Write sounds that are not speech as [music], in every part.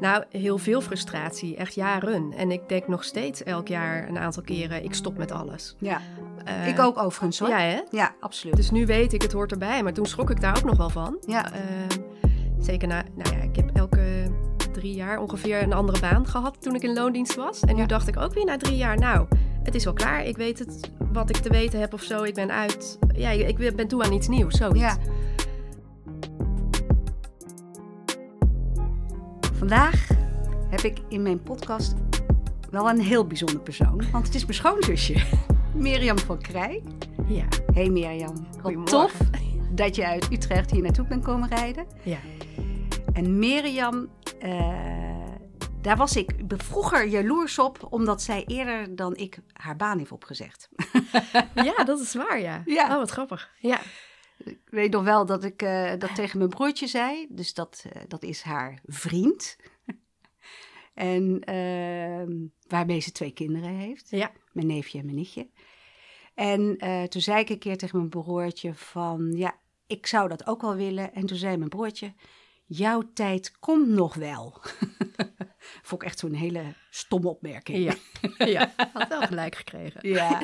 Nou, heel veel frustratie, echt jaren. En ik denk nog steeds elk jaar een aantal keren, ik stop met alles. Ja, Eh, ik ook overigens hoor. Ja, hè? Ja, absoluut. Dus nu weet ik, het hoort erbij. Maar toen schrok ik daar ook nog wel van. Ja. Ehm, zeker na, nou ja, ik heb elke drie jaar ongeveer een andere baan gehad toen ik in loondienst was. En nu dacht ik ook weer na drie jaar, nou, het is wel klaar. Ik weet het, wat ik te weten heb of zo. Ik ben uit, ja, ik ben toe aan iets nieuws, zoiets. Ja. Vandaag heb ik in mijn podcast wel een heel bijzonder persoon. Want het is mijn schoonzusje, [laughs] Mirjam van Krij. Ja. Hey Mirjam, wat tof dat je uit Utrecht hier naartoe bent komen rijden. ja. En Mirjam, eh, daar was ik vroeger jaloers op, omdat zij eerder dan ik haar baan heeft opgezegd. [laughs] ja, dat is waar, ja. Ja. Oh, wat grappig. Ja. Ik weet nog wel dat ik eh, dat tegen mijn broertje zei. Dus dat, eh, dat is haar vriend. [laughs] en ehm, waarmee ze twee kinderen heeft. Ja. Mijn neefje en mijn nichtje. En eh, toen zei ik een keer tegen mijn broertje van... Ja, ik zou dat ook wel willen. En toen zei mijn broertje... Jouw tijd komt nog wel. [laughs] Vond ik echt zo'n hele stomme opmerking. Ja. ja. [laughs] Had wel gelijk gekregen. Ja.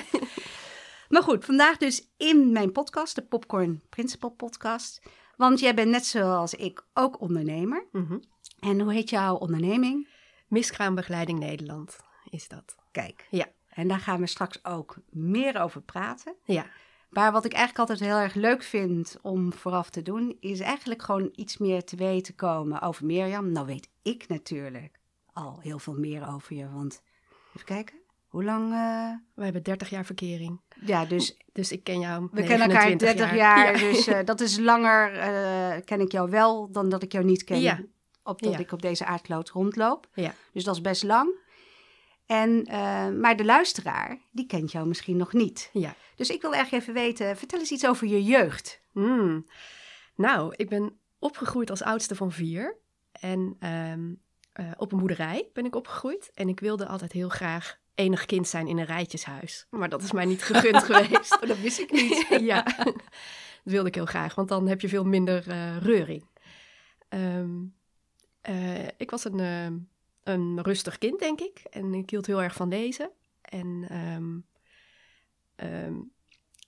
Maar goed, vandaag dus in mijn podcast, de Popcorn Principal podcast. Want jij bent net zoals ik ook ondernemer. Mhm. En hoe heet jouw onderneming? Miskraambegeleiding Nederland is dat. Kijk. Ja. En daar gaan we straks ook meer over praten. Ja. Maar wat ik eigenlijk altijd heel erg leuk vind om vooraf te doen, is eigenlijk gewoon iets meer te weten komen over Mirjam. Nou weet ik natuurlijk al heel veel meer over je, want even kijken, hoe lang? eh, We hebben 30 jaar verkering. ja, dus Dus ik ken jou We kennen elkaar 29 30 jaar, Ja. dus eh, dat is langer eh, ken ik jou wel dan dat ik jou niet ken. Ja. Op dat Ja. ik op deze aardkloot rondloop. Ja. Dus dat is best lang. En, maar de luisteraar, die kent jou misschien nog niet. Ja. Dus ik wil erg even weten, vertel eens iets over je jeugd. Hmm. Nou, ik ben opgegroeid als oudste van vier. En ehm, eh, op een boerderij ben ik opgegroeid. En ik wilde altijd heel graag enig kind zijn in een rijtjeshuis. Maar dat is mij niet [laughs] gegund geweest. dat wist ik niet. [laughs] ja, dat wilde ik heel graag. Want dan heb je veel minder eh, reuring. Ehm, eh, ik was een, ehm, een rustig kind, denk ik. En ik hield heel erg van lezen. En ehm, ehm,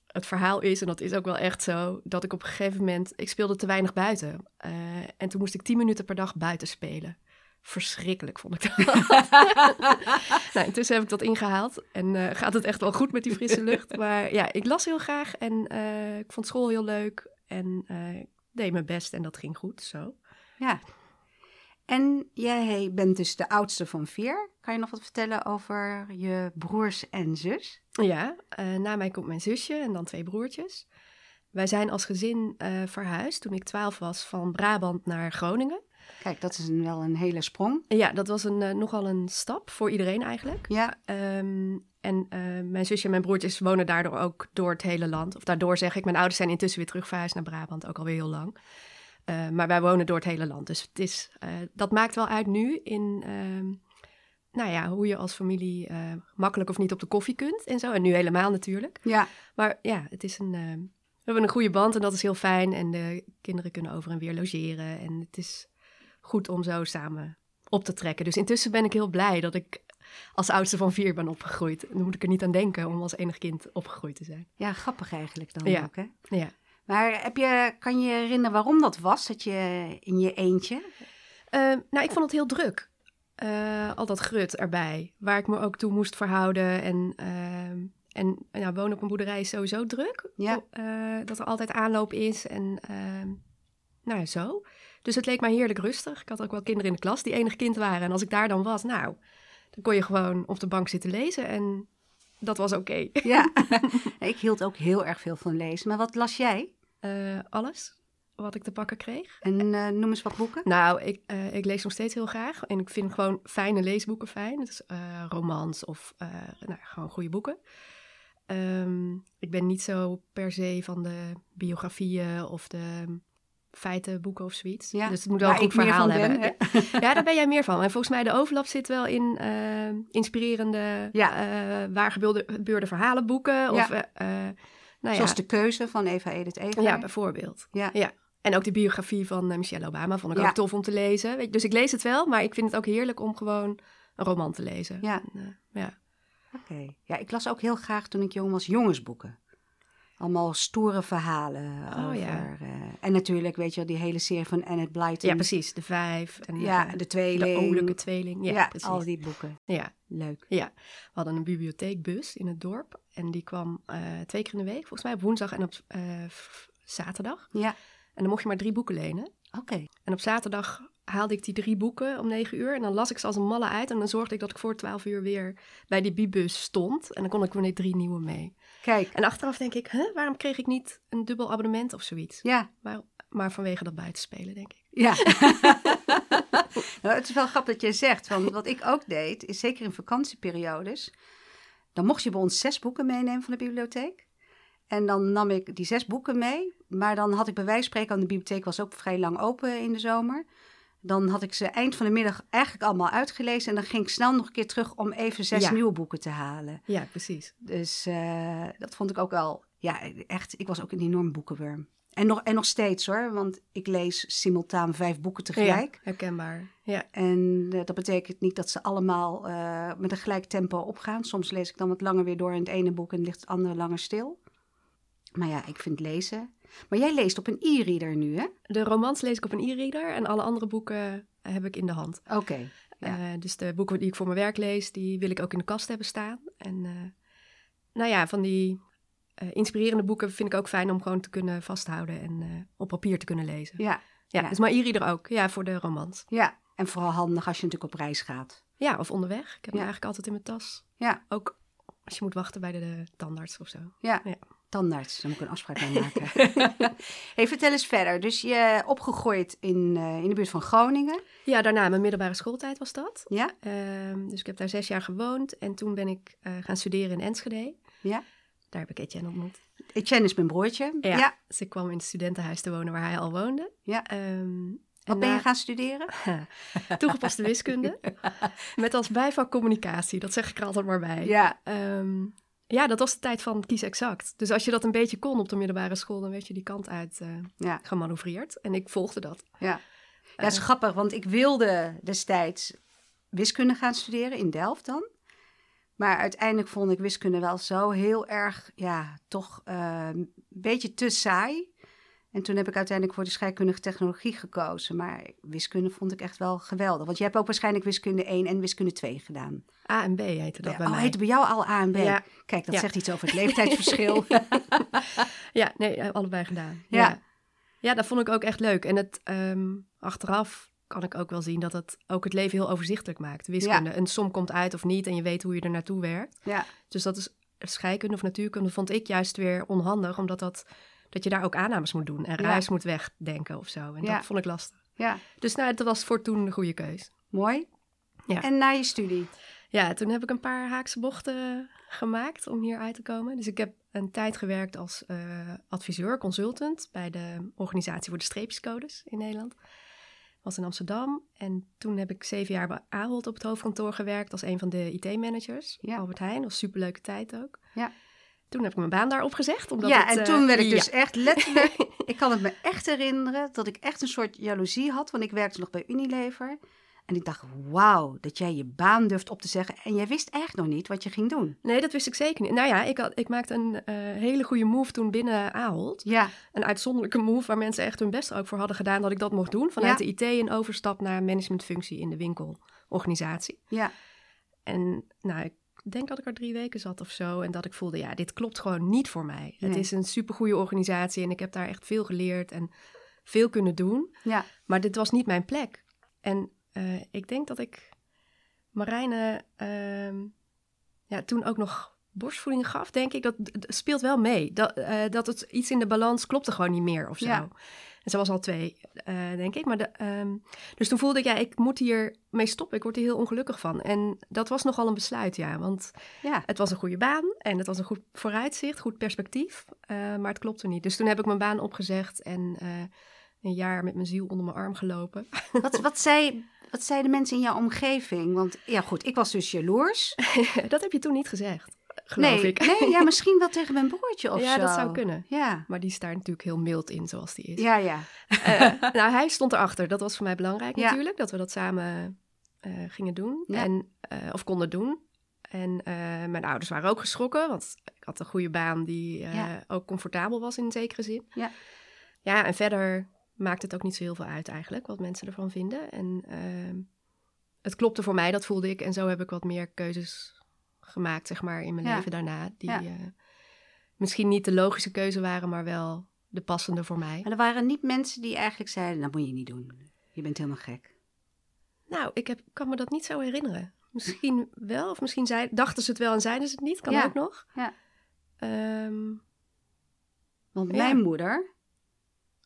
het verhaal is, en dat is ook wel echt zo, dat ik op een gegeven moment... Ik speelde te weinig buiten. Eh, en toen moest ik tien minuten per dag buiten spelen. Verschrikkelijk vond ik dat. [laughs] nou, intussen heb ik dat ingehaald. En eh, gaat het echt wel goed met die frisse lucht. Maar ja, ik las heel graag. En eh, ik vond school heel leuk. En eh, ik deed mijn best en dat ging goed, zo. Ja. En jij bent dus de oudste van vier. Kan je nog wat vertellen over je broers en zus? Ja, na mij komt mijn zusje en dan twee broertjes. Wij zijn als gezin verhuisd toen ik twaalf was van Brabant naar Groningen. Kijk, dat is een, wel een hele sprong. Ja, dat was een, eh, nogal een stap voor iedereen eigenlijk. Ja, Ehm, en eh, mijn zusje en mijn broertjes wonen daardoor ook door het hele land. Of daardoor zeg ik, mijn ouders zijn intussen weer terug verhuisd naar Brabant, ook alweer heel lang. Eh, maar wij wonen door het hele land. Dus het is, dat maakt wel uit nu in ehm, nou ja, hoe je als familie makkelijk of niet op de koffie kunt en zo. En nu helemaal natuurlijk. ja. Maar ja, het is een, we hebben een goede band en dat is heel fijn. En de kinderen kunnen over en weer logeren. En het is goed om zo samen op te trekken. Dus intussen ben ik heel blij dat ik als oudste van vier ben opgegroeid. Dan moet ik er niet aan denken om als enig kind opgegroeid te zijn. ja grappig eigenlijk dan Ja. ook, hè? Ja. Maar heb je, kan je je herinneren waarom dat was, dat je in je eentje... Ehm, nou, ik vond het heel druk. Eh, al dat grut erbij, waar ik me ook toe moest verhouden. En, ehm, en ja, wonen op een boerderij is sowieso druk. Ja. Eh, dat er altijd aanloop is en nou ja, zo. Dus het leek mij heerlijk rustig. Ik had ook wel kinderen in de klas die enig kind waren. En als ik daar dan was, nou, dan kon je gewoon op de bank zitten lezen. En dat was oké. Ja, [laughs] [laughs] ik hield ook heel erg veel van lezen. Maar wat las jij? Eh, alles wat ik te pakken kreeg. En eh, noem eens wat boeken. Nou, ik, eh, ik lees nog steeds heel graag. En ik vind gewoon fijne leesboeken fijn. Dus romans of nou, gewoon goede boeken. Ehm, ik ben niet zo per se van de biografieën of de feitenboeken of zoiets. Ja, dus het moet wel een goed verhaal ben, hebben. ja, daar ben jij meer van. En volgens mij de overlap zit wel in eh, inspirerende, Ja. eh, waar gebeurde. Of, Ja. eh, eh, nou Zoals De Keuze van Eva Edith Eger. ja, bijvoorbeeld. Ja. Ja, En ook de biografie van Michelle Obama vond ik ook tof om te lezen. Weet je, dus ik lees het wel, maar ik vind het ook heerlijk om gewoon een roman te lezen. Ja. Ja. Oké. Ja, ik las ook heel graag toen ik jong was jongensboeken. Allemaal stoere verhalen. Oh, over, ja. eh, en natuurlijk, weet je wel, die hele serie van Annette Blyton. ja, precies. De vijf. En, Ja, eh, de de tweeling. olijke tweeling. Ja, Ja, precies. al die boeken. Ja. Leuk. Ja, we hadden een bibliotheekbus in het dorp. En die kwam eh, twee keer in de week, volgens mij op woensdag en op zaterdag. Ja, En dan mocht je maar drie boeken lenen. oké. En op zaterdag haalde ik die drie boeken om negen uur. En dan las ik ze als een malle uit. En dan zorgde ik dat ik voor twaalf uur weer bij die bibus stond. En dan kon ik weer drie nieuwe mee. Kijk, En achteraf denk ik, huh, waarom kreeg ik niet een dubbel abonnement of zoiets? ja, Maar, maar vanwege dat buitenspelen, denk ik. ja. [laughs] nou, het is wel grappig dat je zegt, want wat ik ook deed, is zeker in vakantieperiodes, dan mocht je bij ons zes boeken meenemen van de bibliotheek. En dan nam ik die zes boeken mee, maar dan had ik bij wijze van spreken, want de bibliotheek was ook vrij lang open in de zomer. Dan had ik ze eind van de middag eigenlijk allemaal uitgelezen en dan ging ik snel nog een keer terug om even zes Ja. nieuwe boeken te halen. Ja, precies. Dus eh, dat vond ik ook wel, ja, echt, ik was ook een enorm boekenworm. En nog, en nog steeds hoor, want ik lees simultaan vijf boeken tegelijk. Ja, herkenbaar. Ja, En eh, dat betekent niet dat ze allemaal eh, met een gelijk tempo opgaan. Soms lees ik dan wat langer weer door in het ene boek en ligt het andere langer stil. Maar ja, ik vind lezen. Maar jij leest op een e-reader nu, hè? de romans lees ik op een e-reader. En alle andere boeken heb ik in de hand. Oké. Ja. Eh, dus de boeken die ik voor mijn werk lees, die wil ik ook in de kast hebben staan. En eh, nou ja, van die eh, inspirerende boeken vind ik ook fijn om gewoon te kunnen vasthouden en op papier te kunnen lezen. Ja, Ja, ja. dus maar e-reader ook. Ja, voor de romans. ja. En vooral handig als je natuurlijk op reis gaat. Ja, of onderweg. Ik heb hem Ja. eigenlijk altijd in mijn tas. Ja, Ook als je moet wachten bij de, de tandarts of zo. ja. Ja. Tandarts, daar moet ik een afspraak mee [laughs] maken. [laughs] hey, vertel eens verder. Dus je opgegroeid in, eh, in de buurt van Groningen. Ja, daarna mijn middelbare schooltijd was dat. Ja? Ehm, dus ik heb daar zes jaar gewoond. En toen ben ik eh, gaan studeren in Enschede. Ja. Daar heb ik Etienne ontmoet. Etienne is mijn broertje. Ja. ja. Dus ik kwam in het studentenhuis te wonen waar hij al woonde. Ja. Ehm, Wat en ben je gaan studeren? [laughs] Toegepaste wiskunde. Met als bijvak communicatie. Dat zeg ik er altijd maar bij. Ja. Ehm, ja, dat was de tijd van kies exact. Dus als je dat een beetje kon op de middelbare school, dan werd je die kant uit eh Ja. gemanoeuvreerd. En ik volgde dat. Ja. Ja, Eh. is grappig, want ik wilde destijds wiskunde gaan studeren in Delft dan. Maar uiteindelijk vond ik wiskunde wel zo heel erg, ja, toch eh, een beetje te saai. En toen heb ik uiteindelijk voor de scheikundige technologie gekozen. Maar wiskunde vond ik echt wel geweldig. Want je hebt ook waarschijnlijk wiskunde 1 en wiskunde 2 gedaan. A en B heette dat Ja, bij oh, mij. heette bij jou al A en B? Ja. Kijk, dat Ja. zegt iets over het [laughs] leeftijdsverschil. [laughs] Ja, nee, allebei gedaan. Ja. Ja. ja. dat vond ik ook echt leuk. En het, ehm, achteraf kan ik ook wel zien dat het ook het leven heel overzichtelijk maakt. Wiskunde. Een som komt uit of niet en je weet hoe je er naartoe werkt. ja, Dus dat is scheikunde of natuurkunde vond ik juist weer onhandig, omdat dat, dat je daar ook aannames moet doen en Ja. ruis moet wegdenken of zo. En Ja. dat vond ik lastig. ja, Dus nou, dat was voor toen de goede keus. mooi. Ja. En na je studie? Ja, toen heb ik een paar haakse bochten gemaakt om hier uit te komen. Dus ik heb een tijd gewerkt als eh, adviseur, consultant bij de Organisatie voor de Streepjescodes in Nederland. Was in Amsterdam. En toen heb ik zeven jaar bij Ahold op het hoofdkantoor gewerkt als een van de IT-managers. Ja. Albert Heijn, was een superleuke tijd ook. Ja. Toen heb ik mijn baan daar opgezet. Omdat ja, het, en eh, toen werd ik ja. dus echt letterlijk... [laughs] ik kan het me echt herinneren dat ik echt een soort jaloezie had. Want ik werkte nog bij Unilever. En ik dacht, wauw, dat jij je baan durft op te zeggen. En jij wist echt nog niet wat je ging doen. Nee, dat wist ik zeker niet. Nou ja, ik, had, ik maakte een eh, hele goede move toen binnen Ahold. Ja, een uitzonderlijke move waar mensen echt hun best ook voor hadden gedaan dat ik dat mocht doen. Vanuit Ja. de IT een overstap naar managementfunctie in de winkelorganisatie. ja, En nou, ik denk dat ik er drie weken zat of zo. En dat ik voelde, ja, dit klopt gewoon niet voor mij. Het is een supergoeie organisatie en ik heb daar echt veel geleerd en veel kunnen doen. ja, Maar dit was niet mijn plek. En eh, ik denk dat ik Marijne ehm, ja, toen ook nog borstvoeding gaf, denk ik. Dat, dat speelt wel mee. Dat, eh, dat het iets in de balans klopte gewoon niet meer of zo. Ja. En ze was al twee, eh, denk ik. Maar de, ehm, dus toen voelde ik, ja, ik moet hier mee stoppen. Ik word hier heel ongelukkig van. En dat was nogal een besluit, ja. Want ja. het was een goede baan en het was een goed vooruitzicht, goed perspectief. eh, maar het klopte niet. Dus toen heb ik mijn baan opgezegd en eh, een jaar met mijn ziel onder mijn arm gelopen. [laughs] Wat, wat, zei, wat zeiden mensen in jouw omgeving? Want ja, goed, ik was dus jaloers. [laughs] dat heb je toen niet gezegd. Geloof nee, ik. Nee, ja, [laughs] misschien wel tegen mijn broertje of ja, zo. dat zou kunnen. Ja, Maar die is daar natuurlijk heel mild in, zoals die is. ja, ja. Eh, [laughs] nou, hij stond erachter. Dat was voor mij belangrijk Ja. natuurlijk. Dat we dat samen eh, gingen doen. Ja. En, eh, of konden doen. En eh, mijn ouders waren ook geschrokken. Want ik had een goede baan die eh, ook comfortabel was in zekere zin. Ja. Ja, en verder maakt het ook niet zo heel veel uit eigenlijk. Wat mensen ervan vinden. En ehm, het klopte voor mij, dat voelde ik. En zo heb ik wat meer keuzes gemaakt, zeg maar, in mijn Ja. leven daarna. Die Ja. eh, misschien niet de logische keuze waren, maar wel de passende voor mij. Maar er waren niet mensen die eigenlijk zeiden, dat moet je niet doen. Je bent helemaal gek. Nou, ik heb, kan me dat niet zo herinneren. Misschien wel, of misschien zei, dachten ze het wel en zeiden ze het niet. Kan Ja, ook nog. ja. Ehm, Want mijn moeder,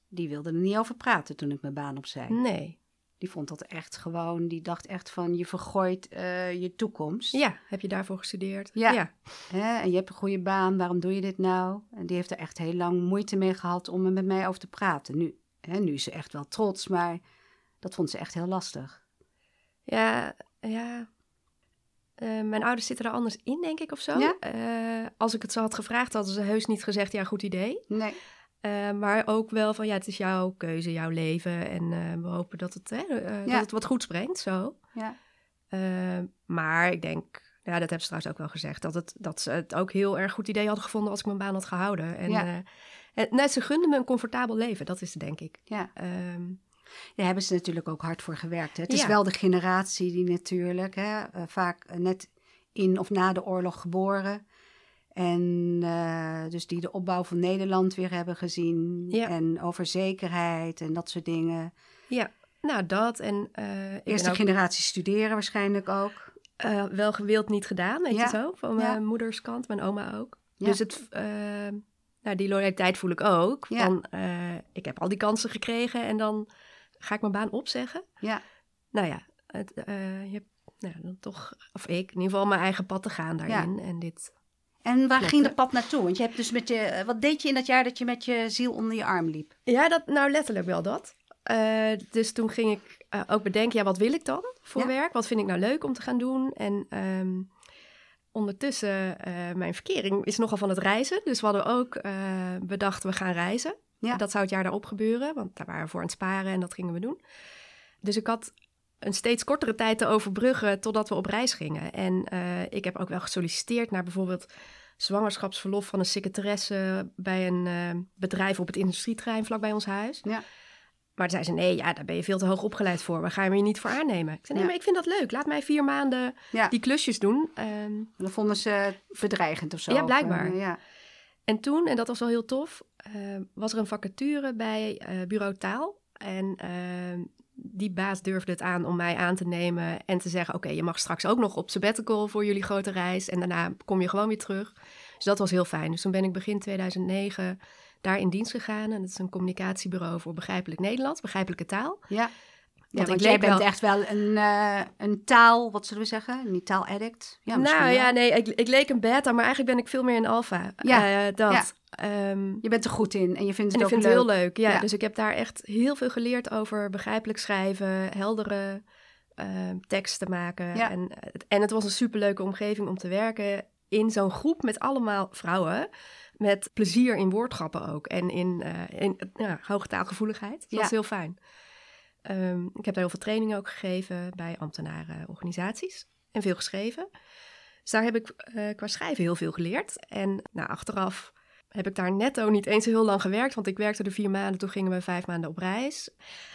die wilde er niet over praten toen ik mijn baan opzij. nee. Die vond dat echt gewoon, die dacht echt van, je vergooit eh, je toekomst. Ja, heb je daarvoor gestudeerd? Ja. ja. Hè? En je hebt een goede baan, waarom doe je dit nou? En die heeft er echt heel lang moeite mee gehad om er met mij over te praten. Nu, hè, nu is ze echt wel trots, maar dat vond ze echt heel lastig. Ja, ja. Eh, mijn ouders zitten er anders in, denk ik, of zo. Ja? Eh, als ik het zo had gevraagd, hadden ze heus niet gezegd, ja, goed idee. Nee, Eh, maar ook wel van, ja, het is jouw keuze, jouw leven. En eh, we hopen dat het, hè, eh, Ja. dat het wat goeds brengt, zo. ja. Maar ik denk, ja, dat hebben ze trouwens ook wel gezegd, dat, het, dat ze het ook heel erg goed idee hadden gevonden als ik mijn baan had gehouden. En, Ja. en nee, ze gunden me een comfortabel leven, dat is het, denk ik. ja. Ehm, Daar hebben ze natuurlijk ook hard voor gewerkt. Hè? Het is wel de generatie die natuurlijk hè, vaak net in of na de oorlog geboren. En eh, dus die de opbouw van Nederland weer hebben gezien. Ja. En over zekerheid en dat soort dingen. ja, nou dat. En eh ik Eerste ook generatie studeren waarschijnlijk ook. eh, wel gewild niet gedaan, weet Ja. je zo, van mijn Ja. moeders kant, mijn oma ook. Dus het, nou, die loyaliteit voel ik ook. Van, ik heb al die kansen gekregen en dan ga ik mijn baan opzeggen. Ja, nou ja, het, je hebt nou, dan toch, of ik, in ieder geval mijn eigen pad te gaan daarin. En dit, En waar Klopt, ging de pad naartoe? Want je hebt dus met je. eh, Wat deed je in dat jaar dat je met je ziel onder je arm liep? ja, dat, nou letterlijk wel dat. Eh, dus toen ging ik eh, ook bedenken, ja, wat wil ik dan voor Ja. werk? Wat vind ik nou leuk om te gaan doen? En ehm, ondertussen, mijn verkering is nogal van het reizen. Dus we hadden ook bedacht, we gaan reizen. Ja. Dat zou het jaar daarop gebeuren, want daar waren we voor aan het sparen en dat gingen we doen. Dus ik had een steeds kortere tijd te overbruggen totdat we op reis gingen. En eh, ik heb ook wel gesolliciteerd naar bijvoorbeeld zwangerschapsverlof van een secretaresse bij een eh, bedrijf op het industrieterrein vlakbij ons huis. Ja. Maar toen zei ze, nee, ja, daar ben je veel te hoog opgeleid voor. Waar ga je niet voor aannemen? Ik zei, nee, Ja. maar ik vind dat leuk. Laat mij vier maanden Ja, die klusjes doen. Ehm, dan vonden ze bedreigend of zo. Ja, blijkbaar. eh, ja. En toen, en dat was wel heel tof, was er een vacature bij Bureau Taal. En eh, die baas durfde het aan om mij aan te nemen en te zeggen... oké, je mag straks ook nog op sabbatical voor jullie grote reis... en daarna kom je gewoon weer terug. Dus dat was heel fijn. Dus toen ben ik begin 2009 daar in dienst gegaan. En dat is een communicatiebureau voor begrijpelijk Nederlands, begrijpelijke taal. Ja. Ja, Want want ik jij leek bent wel- echt wel een, eh, een taal, wat zullen we zeggen? Niet taaladdict? Ja, nou ja, nee, ik, ik leek een beta, maar eigenlijk ben ik veel meer een alfa. Ja, Eh, dat. ja. Ehm, Je bent er goed in en je vindt het ik ook vind het leuk. heel leuk. Ja, Ja. dus ik heb daar echt heel veel geleerd over begrijpelijk schrijven, heldere ehm teksten maken. Ja. En, het- en het was een superleuke omgeving om te werken in zo'n groep met allemaal vrouwen. Met plezier in woordgrappen ook. En in, eh, in ja, hoge taalgevoeligheid. Dat Ja. was heel fijn. Ehm, ik heb daar heel veel trainingen ook gegeven bij ambtenarenorganisaties. En veel geschreven. Dus daar heb ik eh, qua schrijven heel veel geleerd. En nou, achteraf heb ik daar netto niet eens heel lang gewerkt. Want ik werkte er vier maanden. Toen gingen we vijf maanden op reis.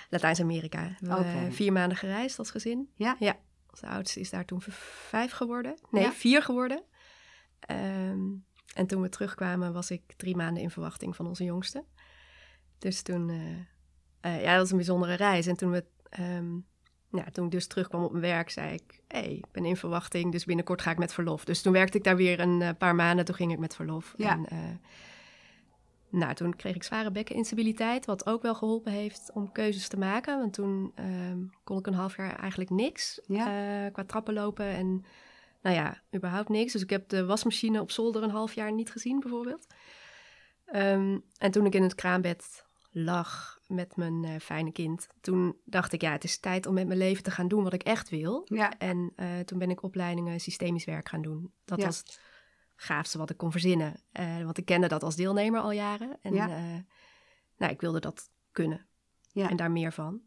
Latijns-Amerika. We Oké. vier maanden gereisd als gezin. Ja. Ja. Onze oudste is daar toen vijf geworden. Nee, Ja. vier geworden. Ehm, en toen we terugkwamen was ik drie maanden in verwachting van onze jongste. Dus toen... eh, eh, ja, dat was een bijzondere reis. En toen we... ehm, ja, toen ik dus terugkwam op mijn werk, zei ik... hé, hey, ik ben in verwachting, dus binnenkort ga ik met verlof. Dus toen werkte ik daar weer een eh, paar maanden. Toen ging ik met verlof. Ja. En, nou, toen kreeg ik zware bekkeninstabiliteit, wat ook wel geholpen heeft om keuzes te maken. Want toen ehm, kon ik een half jaar eigenlijk niks Ja. eh, qua trappen lopen en nou ja, überhaupt niks. Dus ik heb de wasmachine op zolder een half jaar niet gezien, bijvoorbeeld. Ehm, en toen ik in het kraambed lag met mijn eh, fijne kind, toen dacht ik, ja, het is tijd om met mijn leven te gaan doen wat ik echt wil. Ja. En eh, toen ben ik opleidingen systemisch werk gaan doen. Dat Ja. was gaafste wat ik kon verzinnen. Eh, want ik kende dat als deelnemer al jaren. En Ja. eh, nou, ik wilde dat kunnen. Ja. En daar meer van.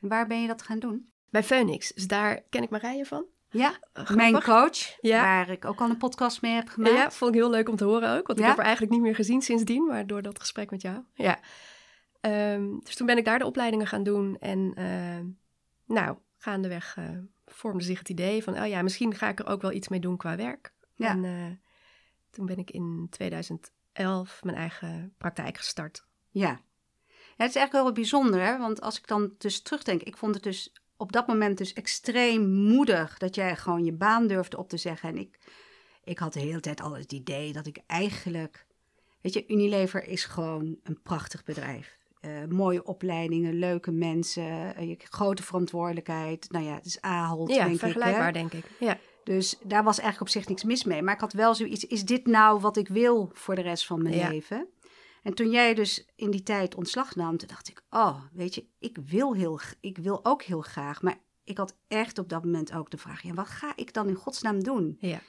Waar ben je dat gaan doen? Bij Phoenix, dus daar ken ik Marije van. Ja, Eh, mijn coach, Ja. waar ik ook al een podcast mee heb gemaakt. Ja, vond ik heel leuk om te horen ook. Want ik heb haar eigenlijk niet meer gezien sindsdien, maar door dat gesprek met jou. Ja. Ehm, dus toen ben ik daar de opleidingen gaan doen. En ehm, nou, gaandeweg vormde zich het idee van... oh ja, misschien ga ik er ook wel iets mee doen qua werk. Ja. En toen ben ik in 2011 mijn eigen praktijk gestart. Ja. ja, het is eigenlijk wel wat bijzonder, hè? want als ik dan dus terugdenk, ik vond het dus op dat moment dus extreem moedig dat jij gewoon je baan durfde op te zeggen. En ik, ik had de hele tijd al het idee dat ik eigenlijk, weet je, Unilever is gewoon een prachtig bedrijf. Eh, mooie opleidingen, leuke mensen, eh, grote verantwoordelijkheid. Nou ja, het is Ahold, ja, denk ik. vergelijkbaar denk ik. Ja. Dus daar was eigenlijk op zich niks mis mee. Maar ik had wel zoiets, is dit nou wat ik wil voor de rest van mijn Ja. leven? En toen jij dus in die tijd ontslag nam, toen dacht ik, oh, weet je, ik wil, heel, ik wil ook heel graag. Maar ik had echt op dat moment ook de vraag, ja, wat ga ik dan in godsnaam doen? Ja.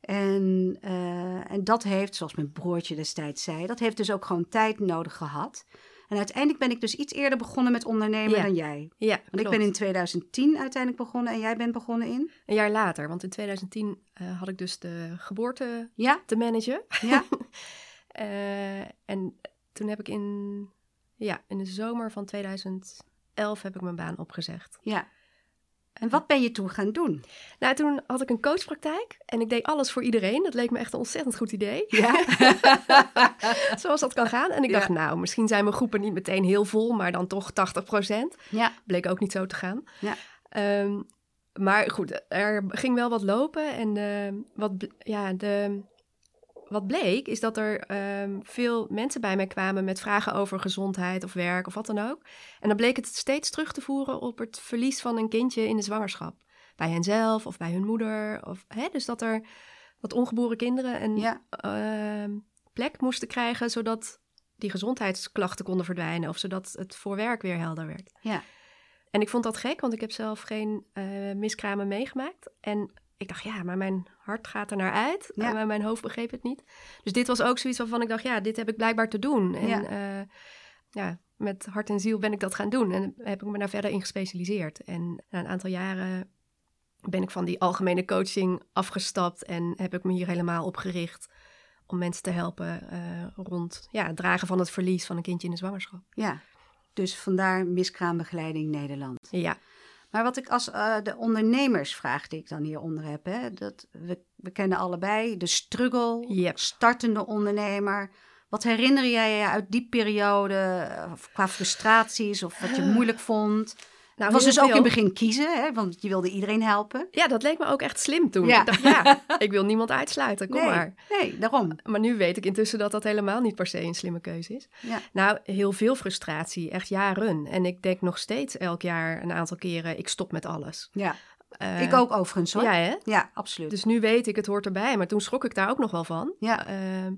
En, eh, en dat heeft, zoals mijn broertje destijds zei, dat heeft dus ook gewoon tijd nodig gehad. En uiteindelijk ben ik dus iets eerder begonnen met ondernemen Ja. dan jij. Ja, Want ik ben in 2010 uiteindelijk begonnen en jij bent begonnen in? Een jaar later, want in 2010 eh, had ik dus de geboorte Ja, te managen. ja, [laughs] Eh, en toen heb ik in, ja, in de zomer van 2011 heb ik mijn baan opgezegd. ja. En wat ben je toen gaan doen? Nou, toen had ik een coachpraktijk en ik deed alles voor iedereen. Dat leek me echt een ontzettend goed idee. Ja, [laughs] Zoals dat kan gaan. En ik Ja. dacht, nou, misschien zijn mijn groepen niet meteen heel vol, maar dan toch 80%. ja, Bleek ook niet zo te gaan. Ja. Ehm, maar goed, er ging wel wat lopen. En eh, wat, ja, de, wat bleek, is dat er ehm, veel mensen bij mij kwamen met vragen over gezondheid of werk of wat dan ook. En dan bleek het steeds terug te voeren op het verlies van een kindje in de zwangerschap. Bij henzelf of bij hun moeder. Of, hè, dus dat er wat ongeboren kinderen een ja, ehm, plek moesten krijgen, zodat die gezondheidsklachten konden verdwijnen of zodat het voor werk weer helder werd. ja, En ik vond dat gek, want ik heb zelf geen eh, miskramen meegemaakt. En ik dacht, ja, maar mijn hart gaat er naar uit, Ja. maar mijn hoofd begreep het niet. Dus dit was ook zoiets waarvan ik dacht, ja, dit heb ik blijkbaar te doen. En Ja. ja, ja met hart en ziel ben ik dat gaan doen en heb ik me daar verder in gespecialiseerd. En na een aantal jaren ben ik van die algemene coaching afgestapt en heb ik me hier helemaal op gericht om mensen te helpen eh, rond ja, het dragen van het verlies van een kindje in de zwangerschap. ja. Dus vandaar miskraambegeleiding Nederland. Ja, Maar wat ik als eh, de ondernemersvraag die ik dan hieronder heb, hè, dat we, we kennen allebei de struggle, Yep. startende ondernemer. Wat herinner jij je uit die periode eh, qua frustraties of wat je moeilijk vond? Nou, was dus ook in het begin kiezen, hè, want je wilde iedereen helpen. Ja, dat leek me ook echt slim toen. Ja. Ik dacht, ja, [laughs] ik wil niemand uitsluiten, kom nee, maar. nee, daarom. Maar nu weet ik intussen dat dat helemaal niet per se een slimme keuze is. Ja. Nou, heel veel frustratie, echt jaren. En ik denk nog steeds elk jaar een aantal keren, ik stop met alles. Ja, Eh, ik ook overigens hoor. Ja, Ja, hè? absoluut. Dus nu weet ik, het hoort erbij. Maar toen schrok ik daar ook nog wel van. Ja. Ehm,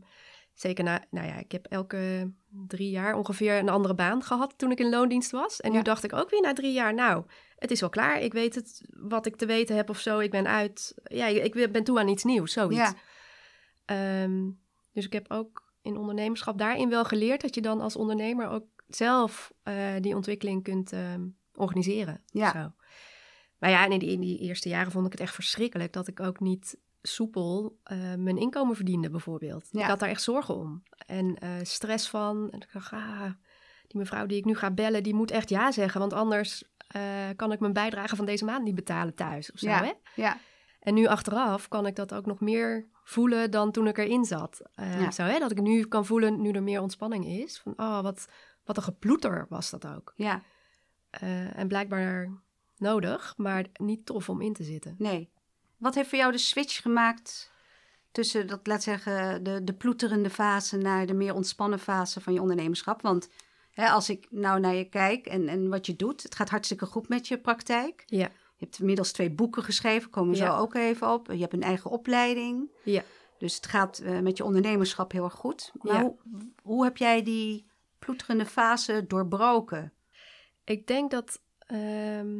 zeker na, nou ja, ik heb elke drie jaar ongeveer een andere baan gehad toen ik in loondienst was. En Ja. nu dacht ik ook weer na drie jaar, nou, het is wel klaar. Ik weet het, wat ik te weten heb of zo. Ik ben uit, ja, ik ben toe aan iets nieuws, zoiets. Ja. Ehm, dus ik heb ook in ondernemerschap daarin wel geleerd dat je dan als ondernemer ook zelf eh, die ontwikkeling kunt ehm, organiseren. Ja. Zo. Maar ja, in die, in die eerste jaren vond ik het echt verschrikkelijk dat ik ook niet soepel eh, mijn inkomen verdiende, bijvoorbeeld. Ja. Ik had daar echt zorgen om. En eh, stress van. En ik dacht, ah, die mevrouw die ik nu ga bellen, die moet echt ja zeggen. Want anders eh, kan ik mijn bijdrage van deze maand niet betalen thuis. Of zo, Ja. hè? ja, En nu achteraf kan ik dat ook nog meer voelen dan toen ik erin zat. Ja. Zo, hè? Dat ik nu kan voelen, nu er meer ontspanning is. Van, oh, wat, wat een geploeter was dat ook. ja, en blijkbaar nodig, maar niet tof om in te zitten. nee. Wat heeft voor jou de switch gemaakt tussen, dat, laat zeggen, de, de ploeterende fase naar de meer ontspannen fase van je ondernemerschap? Want hè, als ik nou naar je kijk en, en wat je doet, het gaat hartstikke goed met je praktijk. Ja, Je hebt inmiddels twee boeken geschreven, komen we Ja. zo ook even op. Je hebt een eigen opleiding. ja. Dus het gaat eh, met je ondernemerschap heel erg goed. Maar Ja. hoe, hoe heb jij die ploeterende fase doorbroken? Ik denk dat ehm,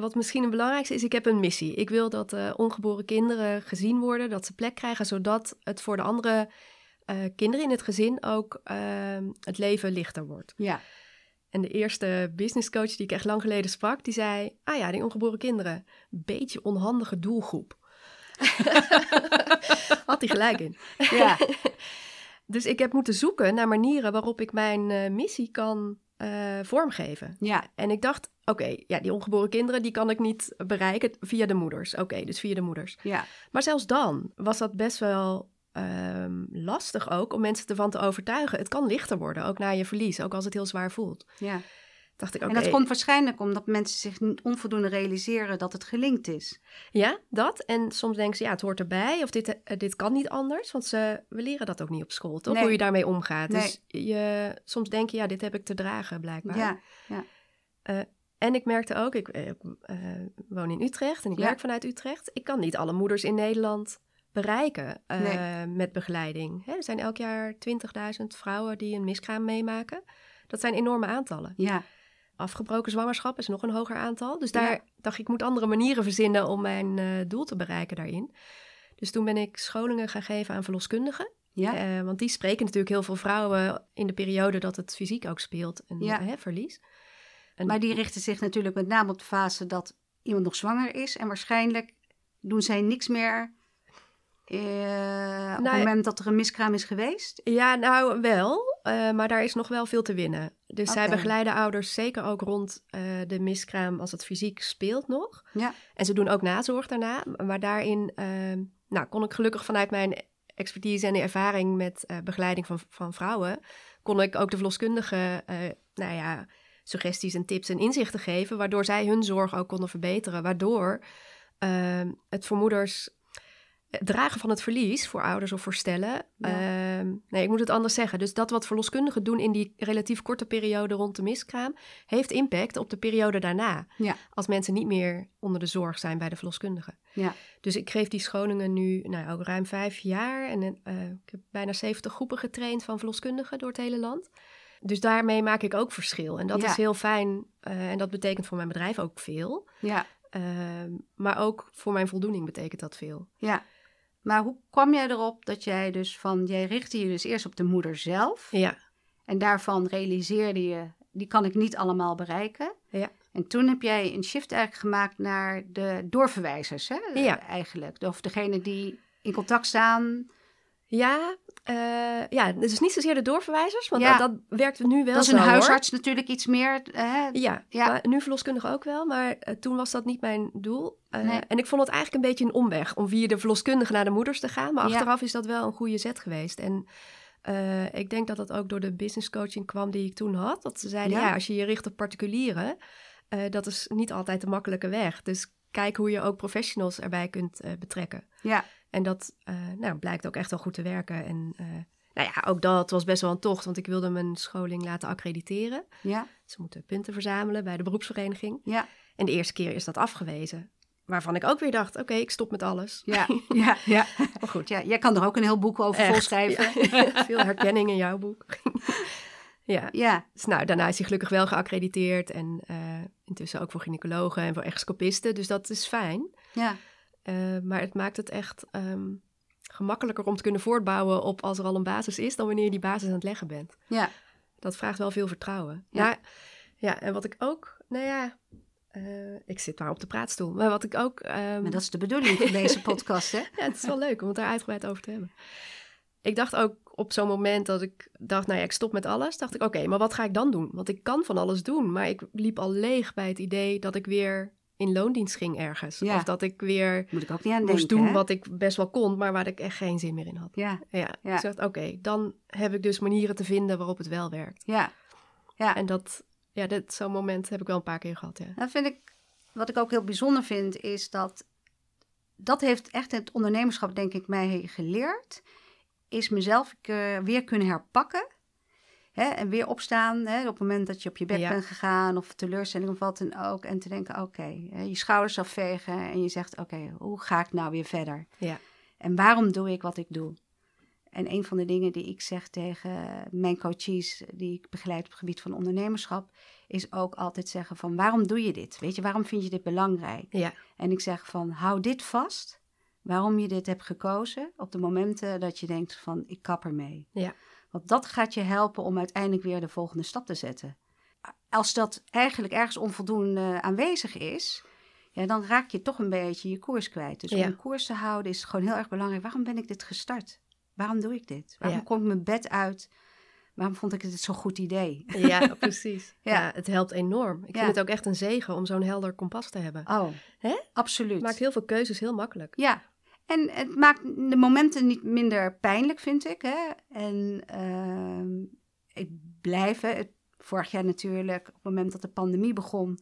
wat misschien het belangrijkste is, ik heb een missie. Ik wil dat uh, ongeboren kinderen gezien worden, dat ze plek krijgen, zodat het voor de andere uh, kinderen in het gezin ook uh, het leven lichter wordt. Ja. En de eerste business coach die ik echt lang geleden sprak, die zei: Ah ja, die ongeboren kinderen, beetje onhandige doelgroep. [laughs] Had hij gelijk in. Ja. [laughs] dus ik heb moeten zoeken naar manieren waarop ik mijn uh, missie kan vormgeven. Ja. En ik dacht, oké, ja, die ongeboren kinderen, die kan ik niet bereiken via de moeders. Oké, dus via de moeders. Ja. Maar zelfs dan was dat best wel um, lastig ook om mensen ervan te overtuigen. Het kan lichter worden, ook na je verlies, ook als het heel zwaar voelt. Ja. Dacht ik, En oké. dat komt waarschijnlijk omdat mensen zich niet onvoldoende realiseren dat het gelinkt is. Ja, dat. En soms denken ze, ja, het hoort erbij. Of dit, eh, dit kan niet anders. Want ze, we leren dat ook niet op school, toch? Nee. Hoe je daarmee omgaat. Nee. Dus je, soms denk je, ja, dit heb ik te dragen, blijkbaar. Ja, Eh, en ik merkte ook, ik eh, eh, woon in Utrecht en ik Ja. werk vanuit Utrecht. Ik kan niet alle moeders in Nederland bereiken eh, Nee. met begeleiding. Hè, er zijn elk jaar 20.000 vrouwen die een miskraam meemaken. Dat zijn enorme aantallen. ja, Afgebroken zwangerschap is nog een hoger aantal. Dus daar Ja. dacht ik, ik moet andere manieren verzinnen om mijn doel te bereiken daarin. Dus toen ben ik scholingen gaan geven aan verloskundigen. ja, want die spreken natuurlijk heel veel vrouwen in de periode dat het fysiek ook speelt. En Ja. hè, verlies. En- maar die richten zich natuurlijk met name op de fase dat iemand nog zwanger is. En waarschijnlijk doen zij niks meer eh, op Nou, het moment dat er een miskraam is geweest. Ja, nou wel, eh, maar daar is nog wel veel te winnen. Dus zij begeleiden ouders zeker ook rond eh, de miskraam als het fysiek speelt nog. Ja, En ze doen ook nazorg daarna. Maar daarin eh, nou, kon ik gelukkig vanuit mijn expertise en de ervaring met begeleiding van, van vrouwen, kon ik ook de verloskundigen, eh, nou ja, suggesties en tips en inzichten geven, waardoor zij hun zorg ook konden verbeteren. Waardoor eh, het voor moeders het dragen van het verlies voor ouders of voor stellen. Ja. ehm, nee, ik moet het anders zeggen. Dus dat wat verloskundigen doen in die relatief korte periode rond de miskraam, heeft impact op de periode daarna. Ja. Als mensen niet meer onder de zorg zijn bij de verloskundige. ja, Dus ik geef die scholingen nu nou, ook ruim vijf jaar. En eh, ik heb bijna 70 groepen getraind van verloskundigen door het hele land. Dus daarmee maak ik ook verschil. En dat Ja. is heel fijn. eh, en dat betekent voor mijn bedrijf ook veel. ja, Ehm, maar ook voor mijn voldoening betekent dat veel. ja. Maar hoe kwam jij erop dat jij dus van, jij richtte je dus eerst op de moeder zelf. Ja, En daarvan realiseerde je, die kan ik niet allemaal bereiken. Ja. En toen heb jij een shift eigenlijk gemaakt naar de doorverwijzers, hè? Ja. Eigenlijk. Of degene die in contact staan. ja, eh, ja dus niet zozeer de doorverwijzers. Want Ja. dat, dat werkt nu wel dat is zo, een hoor. huisarts natuurlijk iets meer. Hè? Ja, Ja. maar nu verloskundige ook wel, maar eh, toen was dat niet mijn doel. Eh, Nee. En ik vond het eigenlijk een beetje een omweg om via de verloskundige naar de moeders te gaan. Maar Ja. achteraf is dat wel een goede zet geweest. En eh, ik denk dat dat ook door de business coaching kwam die ik toen had. Dat ze zeiden, Ja. ja, als je je richt op particulieren, eh, dat is niet altijd de makkelijke weg. Dus kijk hoe je ook professionals erbij kunt eh, betrekken. Ja, En dat eh, nou, blijkt ook echt wel goed te werken. En eh, nou ja, ook dat was best wel een tocht, want ik wilde mijn scholing laten accrediteren. ja, Ze moeten punten verzamelen bij de beroepsvereniging. ja, En de eerste keer is dat afgewezen. Waarvan ik ook weer dacht, oké, ik stop met alles. ja, [laughs] ja, ja. Maar goed, ja. Jij kan er ook een heel boek over volschrijven. ja. Veel herkenning in jouw boek. [laughs] ja, Ja, dus nou, daarna is hij gelukkig wel geaccrediteerd. En eh, intussen ook voor gynaecologen en voor echoscopisten. Dus dat is fijn. ja, Eh, maar het maakt het echt ehm, gemakkelijker om te kunnen voortbouwen op als er al een basis is... dan wanneer je die basis aan het leggen bent. ja, Dat vraagt wel veel vertrouwen. Ja. Ja, ja en wat ik ook, nou ja, eh, ik zit maar op de praatstoel. Maar wat ik ook. ehm, maar dat is de bedoeling van deze [laughs] podcast, hè? Ja, het is wel leuk om het daar uitgebreid over te hebben. Ik dacht ook op zo'n moment dat ik dacht, nou ja, ik stop met alles. Dacht ik, oké, maar wat ga ik dan doen? Want ik kan van alles doen. Maar ik liep al leeg bij het idee dat ik weer in loondienst ging ergens. Ja. Of dat ik weer Moet ik ook niet aan moest denken, doen hè? wat ik best wel kon, maar waar ik echt geen zin meer in had. Ja, Ja, Ja. ik dacht, oké, dan heb ik dus manieren te vinden waarop het wel werkt. ja, ja. En dat, ja, dit, zo'n moment heb ik wel een paar keer gehad, ja. Dat vind ik, wat ik ook heel bijzonder vind, is dat dat heeft echt het ondernemerschap, denk ik, mij geleerd. Is mezelf eh, weer kunnen herpakken. Hè, en weer opstaan hè, op het moment dat je op je Ja. bent gegaan of teleurstelling of wat dan ook. En te denken, oké, je schouders afvegen en je zegt, oké, hoe ga ik nou weer verder? Ja. En waarom doe ik wat ik doe? En een van de dingen die ik zeg tegen mijn coaches die ik begeleid op het gebied van ondernemerschap, is ook altijd zeggen van waarom doe je dit? Weet je, waarom vind je dit belangrijk? Ja, En ik zeg van hou dit vast, waarom je dit hebt gekozen op de momenten dat je denkt van ik kap ermee. ja, Want dat gaat je helpen om uiteindelijk weer de volgende stap te zetten. Als dat eigenlijk ergens onvoldoende aanwezig is, ja, dan raak je toch een beetje je koers kwijt. Dus om Ja. een koers te houden is gewoon heel erg belangrijk. Waarom ben ik dit gestart? Waarom doe ik dit? Waarom Ja. kom ik mijn bed uit? Waarom vond ik het zo'n goed idee? ja, [laughs] precies. Ja. ja. het helpt enorm. Ik vind het ook echt een zegen om zo'n helder kompas te hebben. Oh, Hè? absoluut. Het maakt heel veel keuzes heel makkelijk. Ja, en het maakt de momenten niet minder pijnlijk, vind ik. Hè? En ehm, ik blijf, hè, het- vorig jaar natuurlijk, op het moment dat de pandemie begon,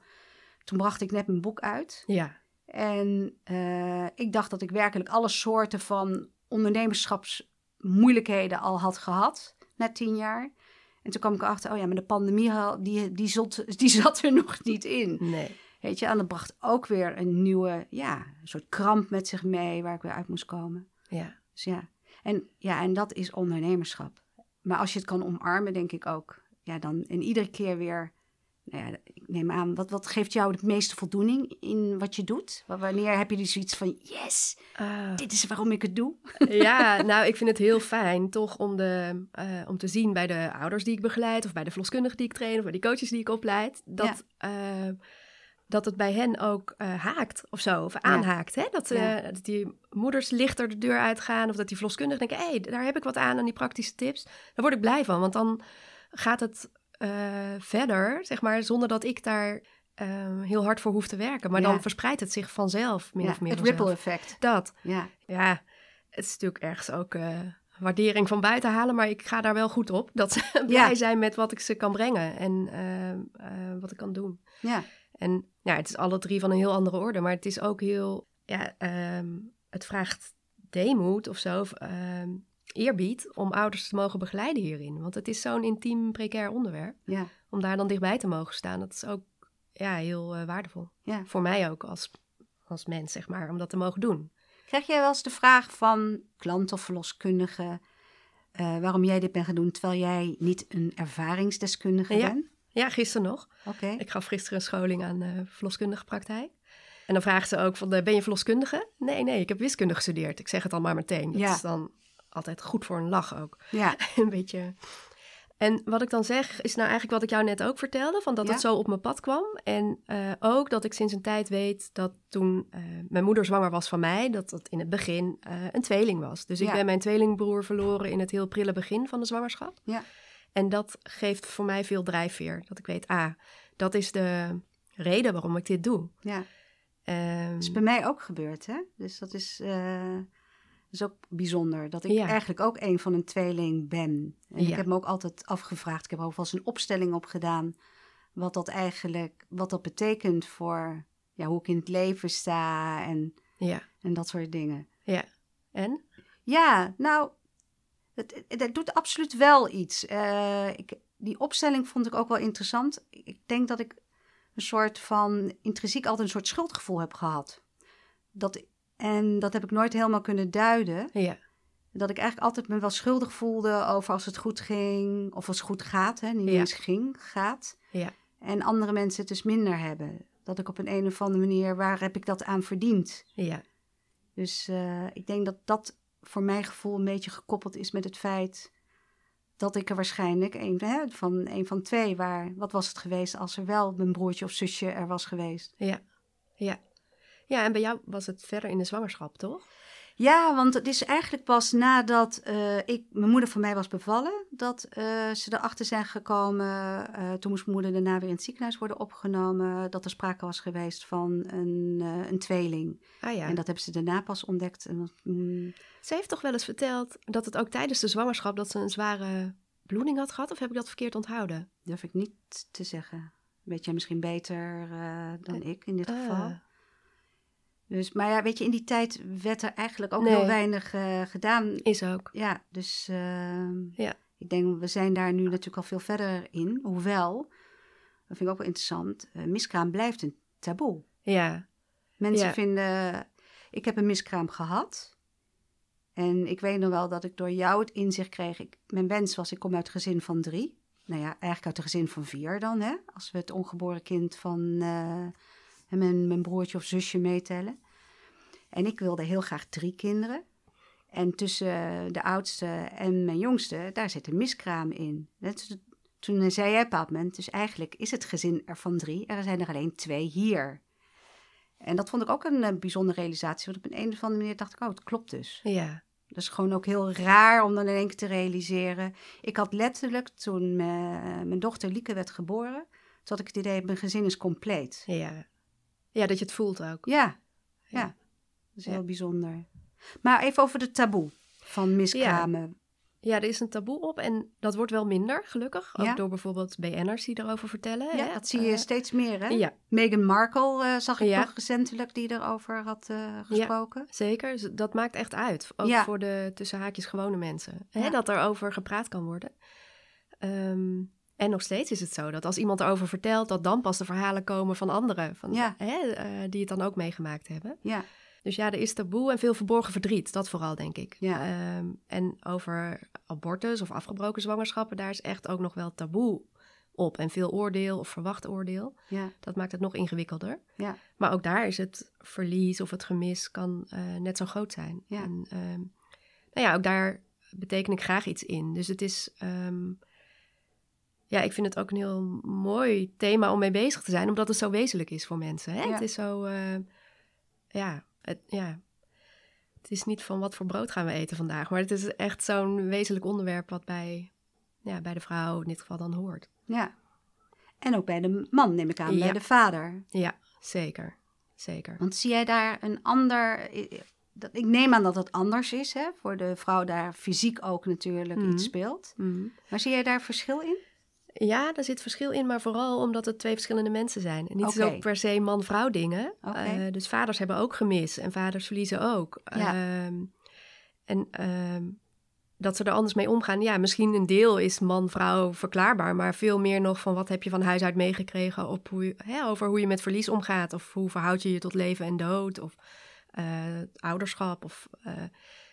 toen bracht ik net mijn boek uit. Ja, En eh, ik dacht dat ik werkelijk alle soorten van ondernemerschapsmoeilijkheden al had gehad, na tien jaar. En toen kwam ik erachter, oh ja, maar de pandemie, die, die, zat, die [laughs] zat er nog niet in. nee. Weet je, en dat bracht ook weer een nieuwe, ja, een soort kramp met zich mee waar ik weer uit moest komen. Ja, Dus ja, en, ja, en dat is ondernemerschap. Maar als je het kan omarmen, denk ik ook, ja, dan en iedere keer weer, nou ja, ik neem aan, wat, wat geeft jou de meeste voldoening in wat je doet? Wa- Wanneer heb je dus zoiets van, yes, Ah. dit is waarom ik het doe? ja, [laughs] nou, ik vind het heel fijn toch om, de, eh, om te zien bij de ouders die ik begeleid, of bij de verloskundigen die ik train, of bij die coaches die ik opleid, dat, eh, dat het bij hen ook eh, haakt of zo, of aanhaakt. Hè? Dat, eh, Ja. dat die moeders lichter de deur uitgaan, of dat die verloskundigen denken: hé, hey, daar heb ik wat aan aan die praktische tips. Daar word ik blij van, want dan gaat het eh, verder, zeg maar, zonder dat ik daar eh, heel hard voor hoef te werken. Maar Ja. dan verspreidt het zich vanzelf, min of meer het vanzelf. ripple effect. Dat. Ja, Ja, het is natuurlijk ergens ook eh, waardering van buiten halen, maar ik ga daar wel goed op. Dat ze [laughs] blij zijn met wat ik ze kan brengen en eh, eh, wat ik kan doen. ja, En ja, het is alle drie van een heel andere orde, maar het is ook heel, ja, ehm, het vraagt deemoed of zo, of ehm, eerbied om ouders te mogen begeleiden hierin. Want het is zo'n intiem, precair onderwerp. ja, Om daar dan dichtbij te mogen staan, dat is ook ja, heel eh, waardevol. ja. Voor mij ook als, als mens, zeg maar, om dat te mogen doen. Krijg jij wel eens de vraag van klant of verloskundige eh, waarom jij dit bent gaan doen, terwijl jij niet een ervaringsdeskundige Ja. bent? Ja, gisteren nog. Oké. Ik gaf gisteren een scholing aan eh verloskundige praktijk. En dan vraagt ze ook van, eh, ben je verloskundige? Nee, nee, ik heb wiskunde gestudeerd. Ik zeg het al maar meteen. Dat Ja. is dan altijd goed voor een lach ook. Ja, [laughs] een beetje... En wat ik dan zeg, is nou eigenlijk wat ik jou net ook vertelde, van dat Ja. het zo op mijn pad kwam. En eh, ook dat ik sinds een tijd weet dat toen mijn moeder zwanger was van mij, dat dat in het begin een tweeling was. Dus ik ben mijn tweelingbroer verloren in het heel prille begin van de zwangerschap. ja, En dat geeft voor mij veel drijfveer. Dat ik weet, ah, dat is de reden waarom ik dit doe. ja. Ehm, Dat is bij mij ook gebeurd, hè? Dus dat is, eh, dat is ook bijzonder. Dat ik Ja. eigenlijk ook een van een tweeling ben. En Ja. ik heb me ook altijd afgevraagd, ik heb er ook wel eens een opstelling op gedaan, wat dat eigenlijk, wat dat betekent voor ja, hoe ik in het leven sta en, ja, en dat soort dingen. ja. En? Ja, nou, het, het, het doet absoluut wel iets. Eh, ik, die opstelling vond ik ook wel interessant. Ik denk dat ik een soort van intrinsiek altijd een soort schuldgevoel heb gehad. Dat, en dat heb ik nooit helemaal kunnen duiden. Ja, Dat ik eigenlijk altijd me wel schuldig voelde over als het goed ging of als het goed gaat. Hè? Niet Ja. eens ging, gaat. ja, En andere mensen het dus minder hebben. Dat ik op een, een of andere manier, waar heb ik dat aan verdiend? ja, Dus eh, ik denk dat dat voor mijn gevoel een beetje gekoppeld is met het feit dat ik er waarschijnlijk een, hè, van een van twee waar. Wat was het geweest als er wel mijn broertje of zusje er was geweest? ja, ja. Ja, en bij jou was het verder in de zwangerschap, toch? Ja, want het is eigenlijk pas nadat eh, ik, mijn moeder van mij was bevallen, dat eh, ze erachter zijn gekomen. eh, toen moest mijn moeder daarna weer in het ziekenhuis worden opgenomen. Dat er sprake was geweest van een, een tweeling. Ah ja. En dat hebben ze daarna pas ontdekt. Mm, Ze heeft toch wel eens verteld dat het ook tijdens de zwangerschap dat ze een zware bloeding had gehad? Of heb ik dat verkeerd onthouden? durf ik niet te zeggen. Weet jij misschien beter dan ik in dit geval. Dus, maar ja, weet je, in die tijd werd er eigenlijk ook Nee. heel weinig eh, gedaan. is ook. Ja, dus ehm, Ja. ik denk, we zijn daar nu natuurlijk al veel verder in. Hoewel, dat vind ik ook wel interessant, eh, miskraam blijft een taboe. Ja, Mensen Ja. vinden, ik heb een miskraam gehad. En ik weet nog wel dat ik door jou het inzicht kreeg. Ik, mijn wens was, ik kom uit een gezin van drie. nou ja, eigenlijk uit een gezin van vier dan, hè? Als we het ongeboren kind van eh, mijn, mijn broertje of zusje meetellen. En ik wilde heel graag drie kinderen. En tussen de oudste en mijn jongste, daar zit een miskraam in. Dat, toen zei jij moment, dus eigenlijk is het gezin er van drie, er zijn er alleen twee hier. En dat vond ik ook een uh, bijzondere realisatie, want op een, een of andere manier dacht ik, oh, het klopt dus. Ja. Dat is gewoon ook heel raar om dan in één keer te realiseren. Ik had letterlijk, toen mijn dochter Lieke werd geboren, toen had ik het idee, mijn gezin is compleet. Ja, ja dat je het voelt ook. Ja, ja. ja. Dat is heel bijzonder. Maar even over de taboe van miskramen. Ja, er is een taboe op en dat wordt wel minder, gelukkig. Ook door bijvoorbeeld BN'ers die erover vertellen. Ja, hè? dat zie je uh, steeds meer, hè? Ja. Meghan Markle uh, zag ik ja. toch recentelijk die erover had uh, gesproken. Ja, zeker, dat maakt echt uit. Ook voor de tussen haakjes gewone mensen. Hè? Dat er over gepraat kan worden. Um, en nog steeds is het zo dat als iemand erover vertelt... dat dan pas de verhalen komen van anderen. Van, hè, die het dan ook meegemaakt hebben. Ja. Dus ja, er is taboe en veel verborgen verdriet. Dat vooral, denk ik. Ja. Um, en over abortus of afgebroken zwangerschappen, daar is echt ook nog wel taboe op. En veel oordeel of verwacht oordeel. Ja. Dat maakt het nog ingewikkelder. Ja. Maar ook daar is het verlies of het gemis kan uh, net zo groot zijn. Ja. En um, nou ja, ook daar beteken ik graag iets in. Dus het is... Um, ja, ik vind het ook een heel mooi thema om mee bezig te zijn, omdat het zo wezenlijk is voor mensen. Hè? Ja. Het is zo, uh, ja, het, ja, het is niet van wat voor brood gaan we eten vandaag, maar het is echt zo'n wezenlijk onderwerp wat bij, ja, bij de vrouw in dit geval dan hoort. Ja, en ook bij de man neem ik aan, Ja. bij de vader. Ja, zeker, zeker. Want zie jij daar een ander... dat- Ik neem aan dat het anders is, hè? Voor de vrouw daar fysiek ook natuurlijk Mhm. iets speelt. Mhm. Maar zie jij daar verschil in? Ja, daar zit verschil in, maar vooral omdat het twee verschillende mensen zijn. En niet zo per se man-vrouw dingen. Eh, dus vaders hebben ook gemis en vaders verliezen ook. Ja. Ehm, en ehm, dat ze er anders mee omgaan. Ja, misschien een deel is man-vrouw verklaarbaar, maar veel meer nog van wat heb je van huis uit meegekregen op hoe je, hè, over hoe je met verlies omgaat. Of hoe verhoud je je tot leven en dood. Of eh, ouderschap. Of, eh,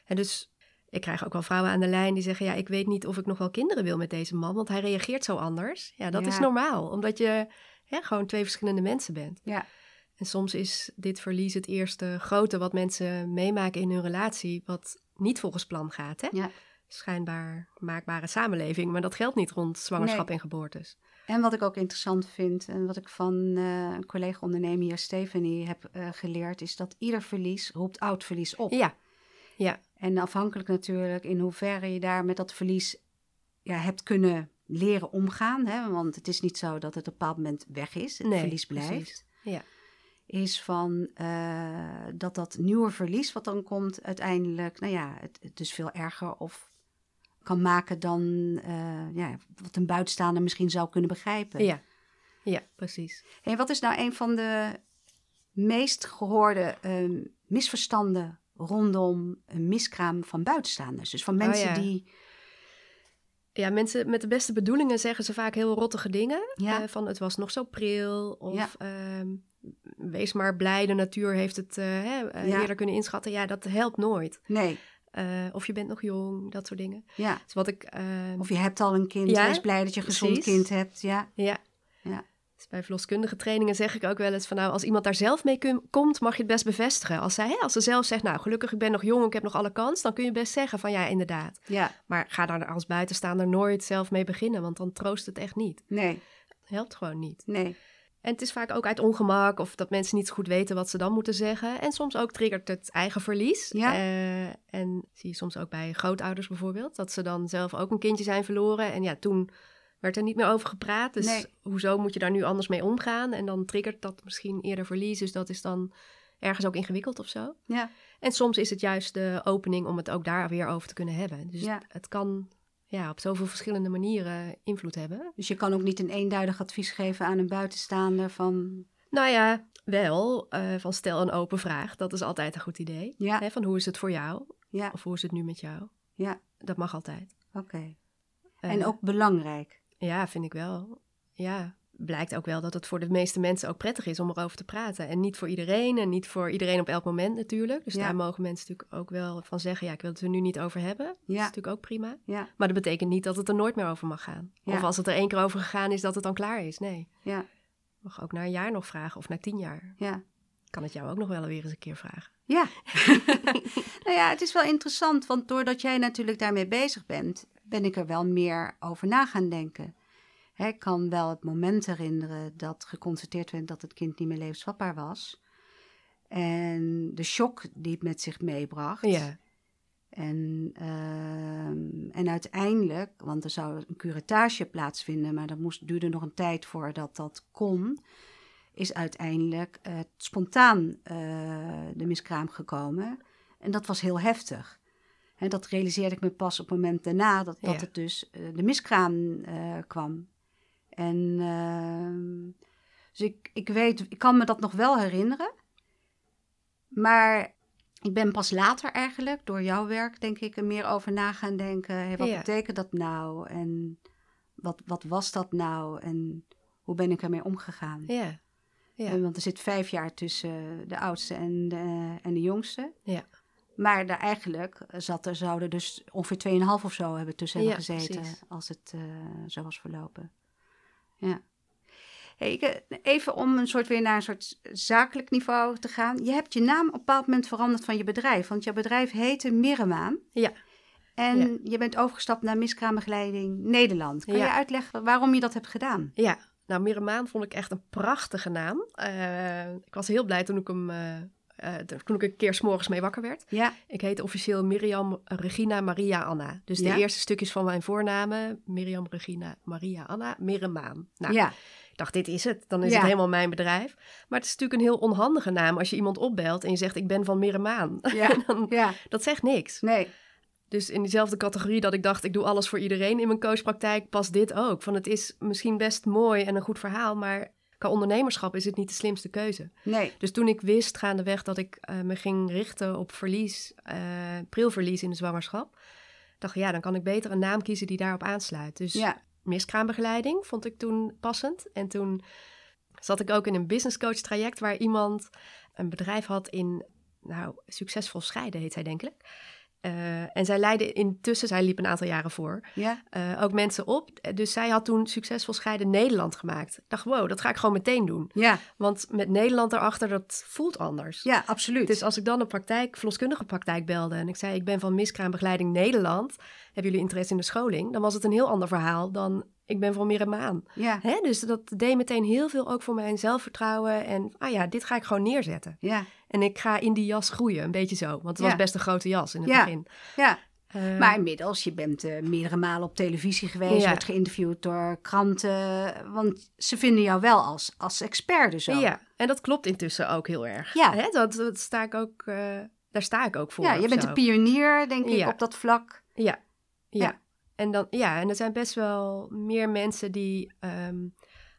en dus ik krijg ook wel vrouwen aan de lijn die zeggen: Ja, ik weet niet of ik nog wel kinderen wil met deze man, want hij reageert zo anders. Ja, dat Ja. is normaal, omdat je hè, gewoon twee verschillende mensen bent. Ja. En soms is dit verlies het eerste grote wat mensen meemaken in hun relatie, wat niet volgens plan gaat. Hè? Ja. Schijnbaar maakbare samenleving, maar dat geldt niet rond zwangerschap Nee. en geboortes. En wat ik ook interessant vind en wat ik van eh, een collega-ondernemer hier, Stephanie, heb eh, geleerd, is dat ieder verlies roept oud verlies op. Ja, ja, En afhankelijk natuurlijk in hoeverre je daar met dat verlies ja, hebt kunnen leren omgaan. Hè? Want het is niet zo dat het op een bepaald moment weg is. Het Nee, verlies blijft. precies. Ja. Is van eh, dat dat nieuwe verlies wat dan komt uiteindelijk, nou ja, het, het dus veel erger of kan maken dan eh, ja, wat een buitenstaander misschien zou kunnen begrijpen. ja, ja, precies. Hey, wat is nou een van de meest gehoorde eh, misverstanden rondom een miskraam van buitenstaanders? Dus van mensen Oh ja. die. Ja, mensen met de beste bedoelingen zeggen ze vaak heel rottige dingen. Ja. Eh, van het was nog zo pril. Of Ja. ehm, wees maar blij, de natuur heeft het eh, hè, eh, eerder kunnen inschatten. Ja, dat helpt nooit. Nee, of je bent nog jong, dat soort dingen. ja. Dus wat ik... ehm, Of je hebt al een kind, Ja, wees blij dat je een gezond precies. kind hebt. Ja, Ja. Ja. Dus bij verloskundige trainingen zeg ik ook wel eens van nou, als iemand daar zelf mee komt, mag je het best bevestigen. Als, zij, hè, als ze zelf zegt, nou gelukkig, ik ben nog jong, ik heb nog alle kans, dan kun je best zeggen van ja, inderdaad. ja, Maar ga daar als buitenstaander nooit zelf mee beginnen, want dan troost het echt niet. nee, helpt gewoon niet. nee. En het is vaak ook uit ongemak of dat mensen niet goed weten wat ze dan moeten zeggen. En soms ook triggert het eigen verlies. Ja. Eh, en zie je soms ook bij grootouders bijvoorbeeld, dat ze dan zelf ook een kindje zijn verloren. En ja, toen werd er niet meer over gepraat. Dus Nee. hoezo moet je daar nu anders mee omgaan? En dan triggert dat misschien eerder verlies. Dus dat is dan ergens ook ingewikkeld of zo. Ja, En soms is het juist de opening om het ook daar weer over te kunnen hebben. Dus Ja. het, het kan ja, op zoveel verschillende manieren invloed hebben. dus je kan ook niet een eenduidig advies geven aan een buitenstaander van. Nou ja, wel. eh, van stel een open vraag. Dat is altijd een goed idee. Ja, Hè, van hoe is het voor jou? ja, Of hoe is het nu met jou? ja, Dat mag altijd. oké. Eh, En ook belangrijk. Ja, vind ik wel. Ja. blijkt ook wel dat het voor de meeste mensen ook prettig is om erover te praten. En niet voor iedereen en niet voor iedereen op elk moment natuurlijk. Dus Ja. daar mogen mensen natuurlijk ook wel van zeggen, ja, ik wil het er nu niet over hebben. Dat is natuurlijk ook prima. Ja, Maar dat betekent niet dat het er nooit meer over mag gaan. Of als het er één keer over gegaan is, dat het dan klaar is. Nee, ja, mag ook na een jaar nog vragen of na tien jaar. ja. Kan het jou ook nog wel weer eens een keer vragen. Ja. [laughs] [laughs] nou ja, het is wel interessant, want doordat jij natuurlijk daarmee bezig bent, ben ik er wel meer over na gaan denken. Hè, ik kan wel het moment herinneren dat geconstateerd werd dat het kind niet meer levensvatbaar was. En de shock die het met zich meebracht. Ja, En, ehm, en uiteindelijk, want er zou een curatage plaatsvinden, maar dat moest, duurde nog een tijd voordat dat kon, is uiteindelijk spontaan eh, de miskraam gekomen. En dat was heel heftig. En dat realiseerde ik me pas op het moment daarna dat, dat Ja. het dus eh, de miskraam eh, kwam. En ehm, dus ik, ik weet, ik kan me dat nog wel herinneren. Maar ik ben pas later eigenlijk, door jouw werk, denk ik, er meer over na gaan denken. Hey, wat Ja. betekent dat nou? En wat, wat was dat nou? En hoe ben ik ermee omgegaan? ja, ja. Eh, Want er zit vijf jaar tussen de oudste en de, en de jongste. Ja. Maar daar eigenlijk zat er, zouden dus ongeveer 2,5 of zo hebben tussen hebben Ja, gezeten. precies. Als het eh, zo was verlopen. Ja. Hey, ik, eh, even om een soort weer naar een soort zakelijk niveau te gaan. Je hebt je naam op een bepaald moment veranderd van je bedrijf. Want jouw bedrijf heette Mirremaan. Ja. En Ja. je bent overgestapt naar Miskraambegeleiding Nederland. Kan Ja. je uitleggen waarom je dat hebt gedaan? Ja, nou Miramaan vond ik echt een prachtige naam. Eh, ik was heel blij toen ik hem, eh, toen ik een keer s'morgens mee wakker werd. Ja, Ik heette officieel Mirjam Regina Maria Anna. Dus Ja. de eerste stukjes van mijn voornamen, Mirjam Regina Maria Anna, Miramaan. Nou, ja, ik dacht, dit is het. Dan is het helemaal mijn bedrijf. Maar het is natuurlijk een heel onhandige naam als je iemand opbelt en je zegt, ik ben van [laughs] Dan- ja. dat zegt niks. Nee, Dus in diezelfde categorie dat ik dacht, ik doe alles voor iedereen in mijn coachpraktijk, past dit ook. Van het is misschien best mooi en een goed verhaal, maar qua ondernemerschap is het niet de slimste keuze. nee. Dus toen ik wist gaandeweg dat ik eh, me ging richten op verlies, eh prilverlies in de zwangerschap, dacht ik, ja, dan kan ik beter een naam kiezen die daarop aansluit. Dus Ja, miskraambegeleiding vond ik toen passend. En toen zat ik ook in een business coach traject waar iemand een bedrijf had in, nou, succesvol scheiden heet zij denk ik. Eh, en zij leidde intussen, zij liep een aantal jaren voor, ja, eh, ook mensen op. Dus zij had toen Succesvol Scheiden Nederland gemaakt. Ik dacht, wow, dat ga ik gewoon meteen doen. ja, Want met Nederland erachter, dat voelt anders. ja, absoluut. Dus als ik dan een praktijk, verloskundige praktijk belde en ik zei, ik ben van Miskraambegeleiding Nederland, hebben jullie interesse in de scholing? Dan was het een heel ander verhaal dan, ik ben van Miramaan. ja, Hè? Dus dat deed meteen heel veel ook voor mijn zelfvertrouwen en, ah ja, dit ga ik gewoon neerzetten. ja, En ik ga in die jas groeien, een beetje zo. Want het Ja. was best een grote jas in het Ja. begin. ja. Eh, Maar inmiddels, je bent eh, meerdere malen op televisie geweest, Ja. wordt geïnterviewd door kranten. Want ze vinden jou wel als, als expert dus ook. Ja, en dat klopt intussen ook heel erg. Ja. Hè? Dat, dat sta ik ook, eh, daar sta ik ook voor. Ja, je bent zo. een pionier, denk ik, op dat vlak. Ja, ja. En, dan, ja, en er zijn best wel meer mensen die ehm,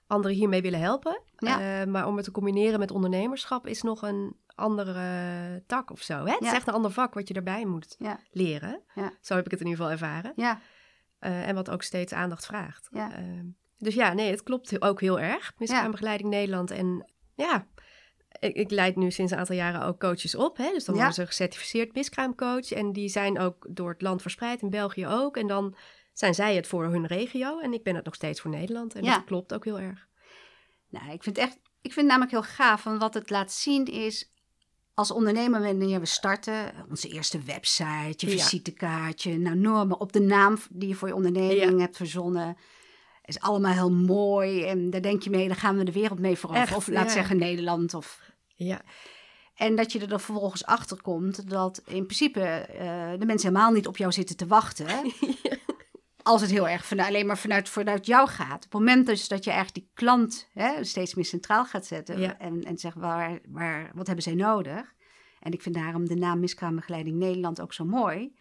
anderen hiermee willen helpen. Ja. Eh, maar om het te combineren met ondernemerschap is nog een andere tak of zo. Hè? Het is echt een ander vak wat je erbij moet Ja. leren. Zo heb ik het in ieder geval ervaren. Ja, Eh, en wat ook steeds aandacht vraagt. Ja. Ehm, dus ja, nee, het klopt ook heel erg. Miskraambegeleiding Nederland. En ja, ik, ik leid nu sinds een aantal jaren ook coaches op. Hè? Dus dan Ja. worden ze gecertificeerd miskraamcoach. En die zijn ook door het land verspreid, in België ook. En dan zijn zij het voor hun regio. En ik ben het nog steeds voor Nederland. En Ja. dat klopt ook heel erg. nou, ik vind het echt, ik vind het namelijk heel gaaf. Want wat het laat zien is, als ondernemer wanneer we starten, onze eerste website, je Ja. visitekaartje, nou normen op de naam die je voor je onderneming hebt verzonnen. Is allemaal heel mooi en daar denk je mee, daar gaan we de wereld mee veroveren. Echt, of laat ja. zeggen Nederland of Ja, En dat je er dan vervolgens achter komt dat in principe eh, de mensen helemaal niet op jou zitten te wachten. [laughs] Als het heel erg van, alleen maar vanuit, vanuit jou gaat. Op het moment dus dat je eigenlijk die klant hè, steeds meer centraal gaat zetten. Ja. En, en zegt, waar, waar, wat hebben zij nodig? En ik vind daarom de naam Miskraambegeleiding Nederland ook zo mooi.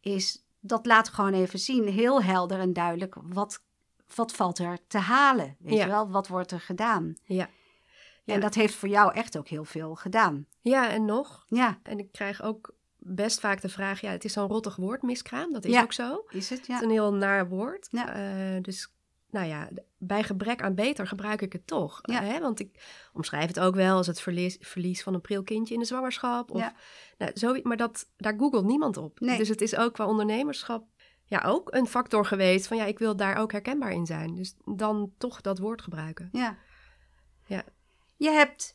Is dat laat gewoon even zien, heel helder en duidelijk, wat, wat valt er te halen? Weet Ja. je wel, wat wordt er gedaan? ja. Ja. En dat heeft voor jou echt ook heel veel gedaan. ja, en nog. Ja, En ik krijg ook best vaak de vraag, ja, het is zo'n rottig woord, miskraam. Dat is Ja. ook zo. is het? Het Ja. is een heel naar woord. Ja. Eh, dus nou ja, bij gebrek aan beter gebruik ik het toch. Ja. Hè? Want ik omschrijf het ook wel als het verlies, verlies van een pril kindje in de zwangerschap. Of, Ja. nou, zo, maar dat, daar googelt niemand op. Nee. Dus het is ook qua ondernemerschap ja, ook een factor geweest van ja, ik wil daar ook herkenbaar in zijn. Dus dan toch dat woord gebruiken. Ja. Ja. Je hebt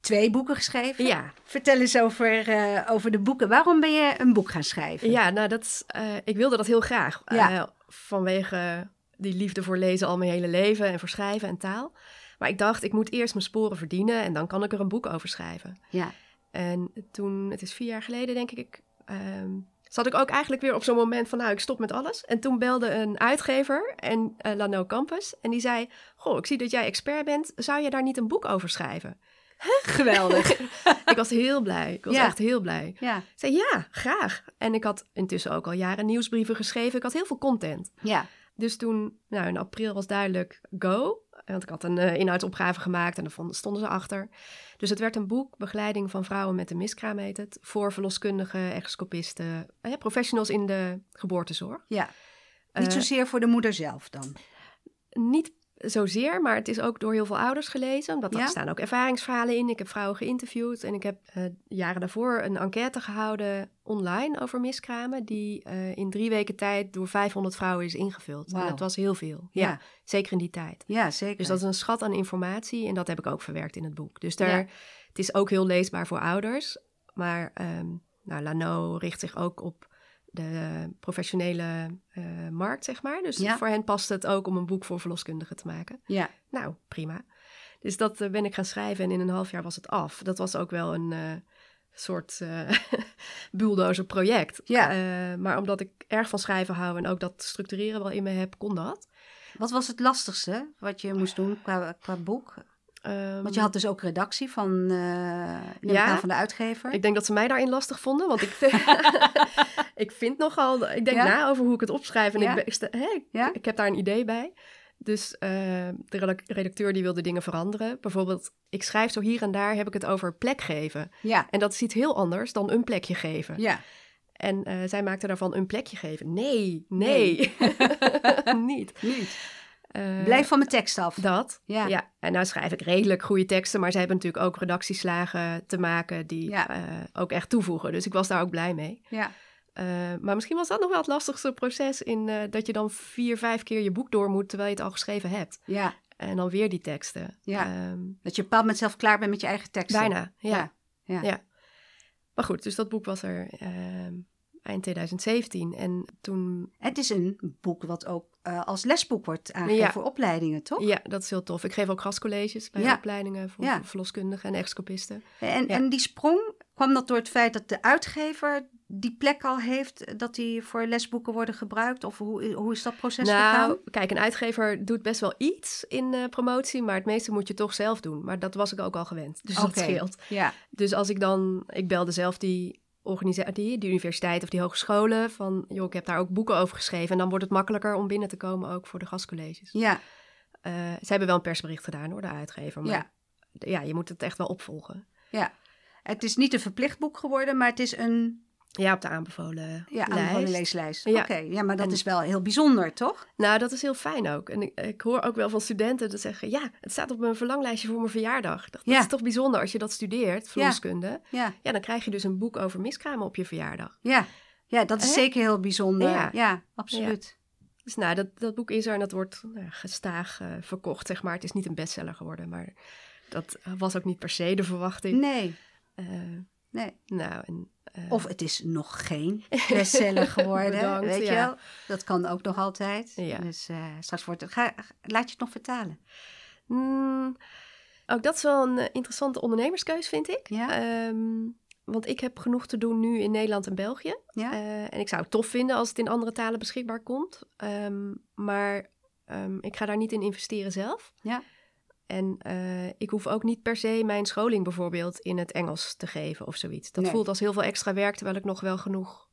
twee boeken geschreven. Ja, Vertel eens over, eh, over de boeken. Waarom ben je een boek gaan schrijven? ja nou dat eh, ik wilde dat heel graag. Ja. Eh, vanwege die liefde voor lezen al mijn hele leven en voor schrijven en taal. Maar ik dacht, ik moet eerst mijn sporen verdienen en dan kan ik er een boek over schrijven. Ja. En toen, het is vier jaar geleden denk ik, ehm, zat ik ook eigenlijk weer op zo'n moment van nou, ik stop met alles. En toen belde een uitgever en eh, Lano Campus en die zei, goh, ik zie dat jij expert bent, zou je daar niet een boek over schrijven? Geweldig. [laughs] ik was heel blij, ik was Ja. echt heel blij. ja. Ik zei ja, graag. En ik had intussen ook al jaren nieuwsbrieven geschreven, ik had heel veel content. Ja. Dus toen, nou in april was duidelijk go. Want ik had een eh, inhoudsopgave gemaakt en daar stonden ze achter. Dus het werd een boek, Begeleiding van vrouwen met een miskraam heet het. Voor verloskundigen, echoscopisten, eh, professionals in de geboortezorg. ja. Niet Eh, zozeer voor de moeder zelf dan. Niet zozeer, maar het is ook door heel veel ouders gelezen. Omdat Ja? er staan ook ervaringsverhalen in. Ik heb vrouwen geïnterviewd en ik heb eh, jaren daarvoor een enquête gehouden online over miskramen. Die eh, in drie weken tijd door 500 vrouwen is ingevuld. En dat was heel veel. Ja. ja, zeker in die tijd. Ja, zeker. Dus dat is een schat aan informatie en dat heb ik ook verwerkt in het boek. Dus daar, Ja. het is ook heel leesbaar voor ouders. Maar ehm nou, Lano richt zich ook op de professionele eh, markt, zeg maar. Dus Ja. voor hen past het ook om een boek voor verloskundigen te maken. Ja. Nou, prima. Dus dat eh, ben ik gaan schrijven en in een half jaar was het af. Dat was ook wel een eh, soort [laughs] bulldozer project. Ja. Maar omdat ik erg van schrijven hou en ook dat structureren wel in me heb, kon dat. Wat was het lastigste wat je moest doen qua, qua boek? Ehm, Want je had dus ook redactie van, eh Ja. van de uitgever. Ik denk dat ze mij daarin lastig vonden, want ik, [laughs] [laughs] ik vind nogal, ik denk Ja? na over hoe ik het opschrijf en Ja? ik, ik, sta- ik, heb daar een idee bij. Dus eh, de redac- redacteur die wilde dingen veranderen. Bijvoorbeeld, ik schrijf zo hier en daar, heb ik het over plek geven. Ja. En dat is iets heel anders dan een plekje geven. Ja. En eh, zij maakte daarvan een plekje geven. Nee, nee, [laughs] niet. Niet. Eh, Blijf van mijn tekst af. dat. Ja. Ja. en nou schrijf ik redelijk goede teksten, maar ze hebben natuurlijk ook redactieslagen te maken die Ja. eh, ook echt toevoegen. Dus ik was daar ook blij mee. Ja. Eh, maar misschien was dat nog wel het lastigste proces in dat je dan vier, vijf keer je boek door moet terwijl je het al geschreven hebt. Ja. En dan weer die teksten. Ja. Ehm, Dat je bepaald moment zelf klaar bent met je eigen teksten. bijna, ja. Ja. Ja. Ja. Maar goed, dus dat boek was er ehm, eind 2017. En toen, Het is een boek wat ook eh, als lesboek wordt aangegeven Ja. voor opleidingen, toch? ja, dat is heel tof. Ik geef ook gastcolleges bij Ja. opleidingen voor Ja. verloskundigen en excopisten. En, Ja. en die sprong, kwam dat door het feit dat de uitgever die plek al heeft, dat die voor lesboeken worden gebruikt? Of hoe, hoe is dat proces gegaan? Nou, kijk, een uitgever doet best wel iets in eh, promotie, maar het meeste moet je toch zelf doen. Maar dat was ik ook al gewend, dus dat scheelt. Ja, Dus als ik dan, ik belde zelf die organisatie, die universiteit of die hogescholen, van joh, ik heb daar ook boeken over geschreven. En dan wordt het makkelijker om binnen te komen ook voor de gastcolleges. ja, Eh, ze hebben wel een persbericht gedaan hoor, de uitgever. Maar Ja. ja, je moet het echt wel opvolgen. ja. Het is niet een verplicht boek geworden, maar het is een Ja, op de aanbevolen ja, lijst. aanbevolen leeslijst. Ja. Oké, ja, maar dat En- is wel heel bijzonder, toch? Nou, dat is heel fijn ook. En ik, ik hoor ook wel van studenten dat zeggen... ja, het staat op mijn verlanglijstje voor mijn verjaardag. Dat, is toch bijzonder als je dat studeert, verloskunde. Ja. Ja, dan krijg je dus een boek over miskramen op je verjaardag. ja. Ja, dat is zeker heel bijzonder. Ja. Ja, absoluut. Dus nou, dat, dat boek is er en dat wordt nou, gestaag eh, verkocht, zeg maar. Het is niet een bestseller geworden, maar dat was ook niet per se de verwachting. Nee, Eh, nee. nou, en... eh, Of het is nog geen [laughs] bestseller geworden, Bedankt, weet je wel. Dat kan ook nog altijd. Ja. Dus eh, straks wordt het... Ga, laat je het nog vertalen. mm, ook dat is wel een eh, interessante ondernemerskeus, vind ik. Ja? Ehm, want ik heb genoeg te doen nu in Nederland en België. Ja? En ik zou het tof vinden als het in andere talen beschikbaar komt. Ehm, maar ehm, ik ga daar niet in investeren zelf. Ja. En eh, ik hoef ook niet per se mijn scholing bijvoorbeeld in het Engels te geven of zoiets. Dat Nee. voelt als heel veel extra werk, terwijl ik nog wel genoeg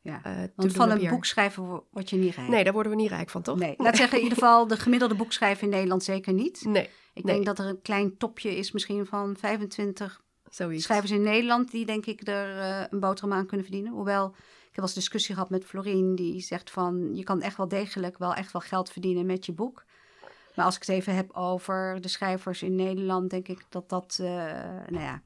ja. eh Want van een hier. boek schrijven wo- word je niet rijk. Nee, daar worden we niet rijk van, toch? Nee. Laat zeggen, in ieder geval de gemiddelde boekschrijver in Nederland zeker niet. [laughs] Nee, Ik Nee. denk dat er een klein topje is misschien van 25 zoiets. schrijvers in Nederland... die denk ik er eh, een boterham aan kunnen verdienen. Hoewel, ik heb wel eens discussie gehad met Florien... die zegt van, je kan echt wel degelijk wel echt wel geld verdienen met je boek. Maar als ik het even heb over de schrijvers in Nederland, denk ik dat dat, uh, nou ja.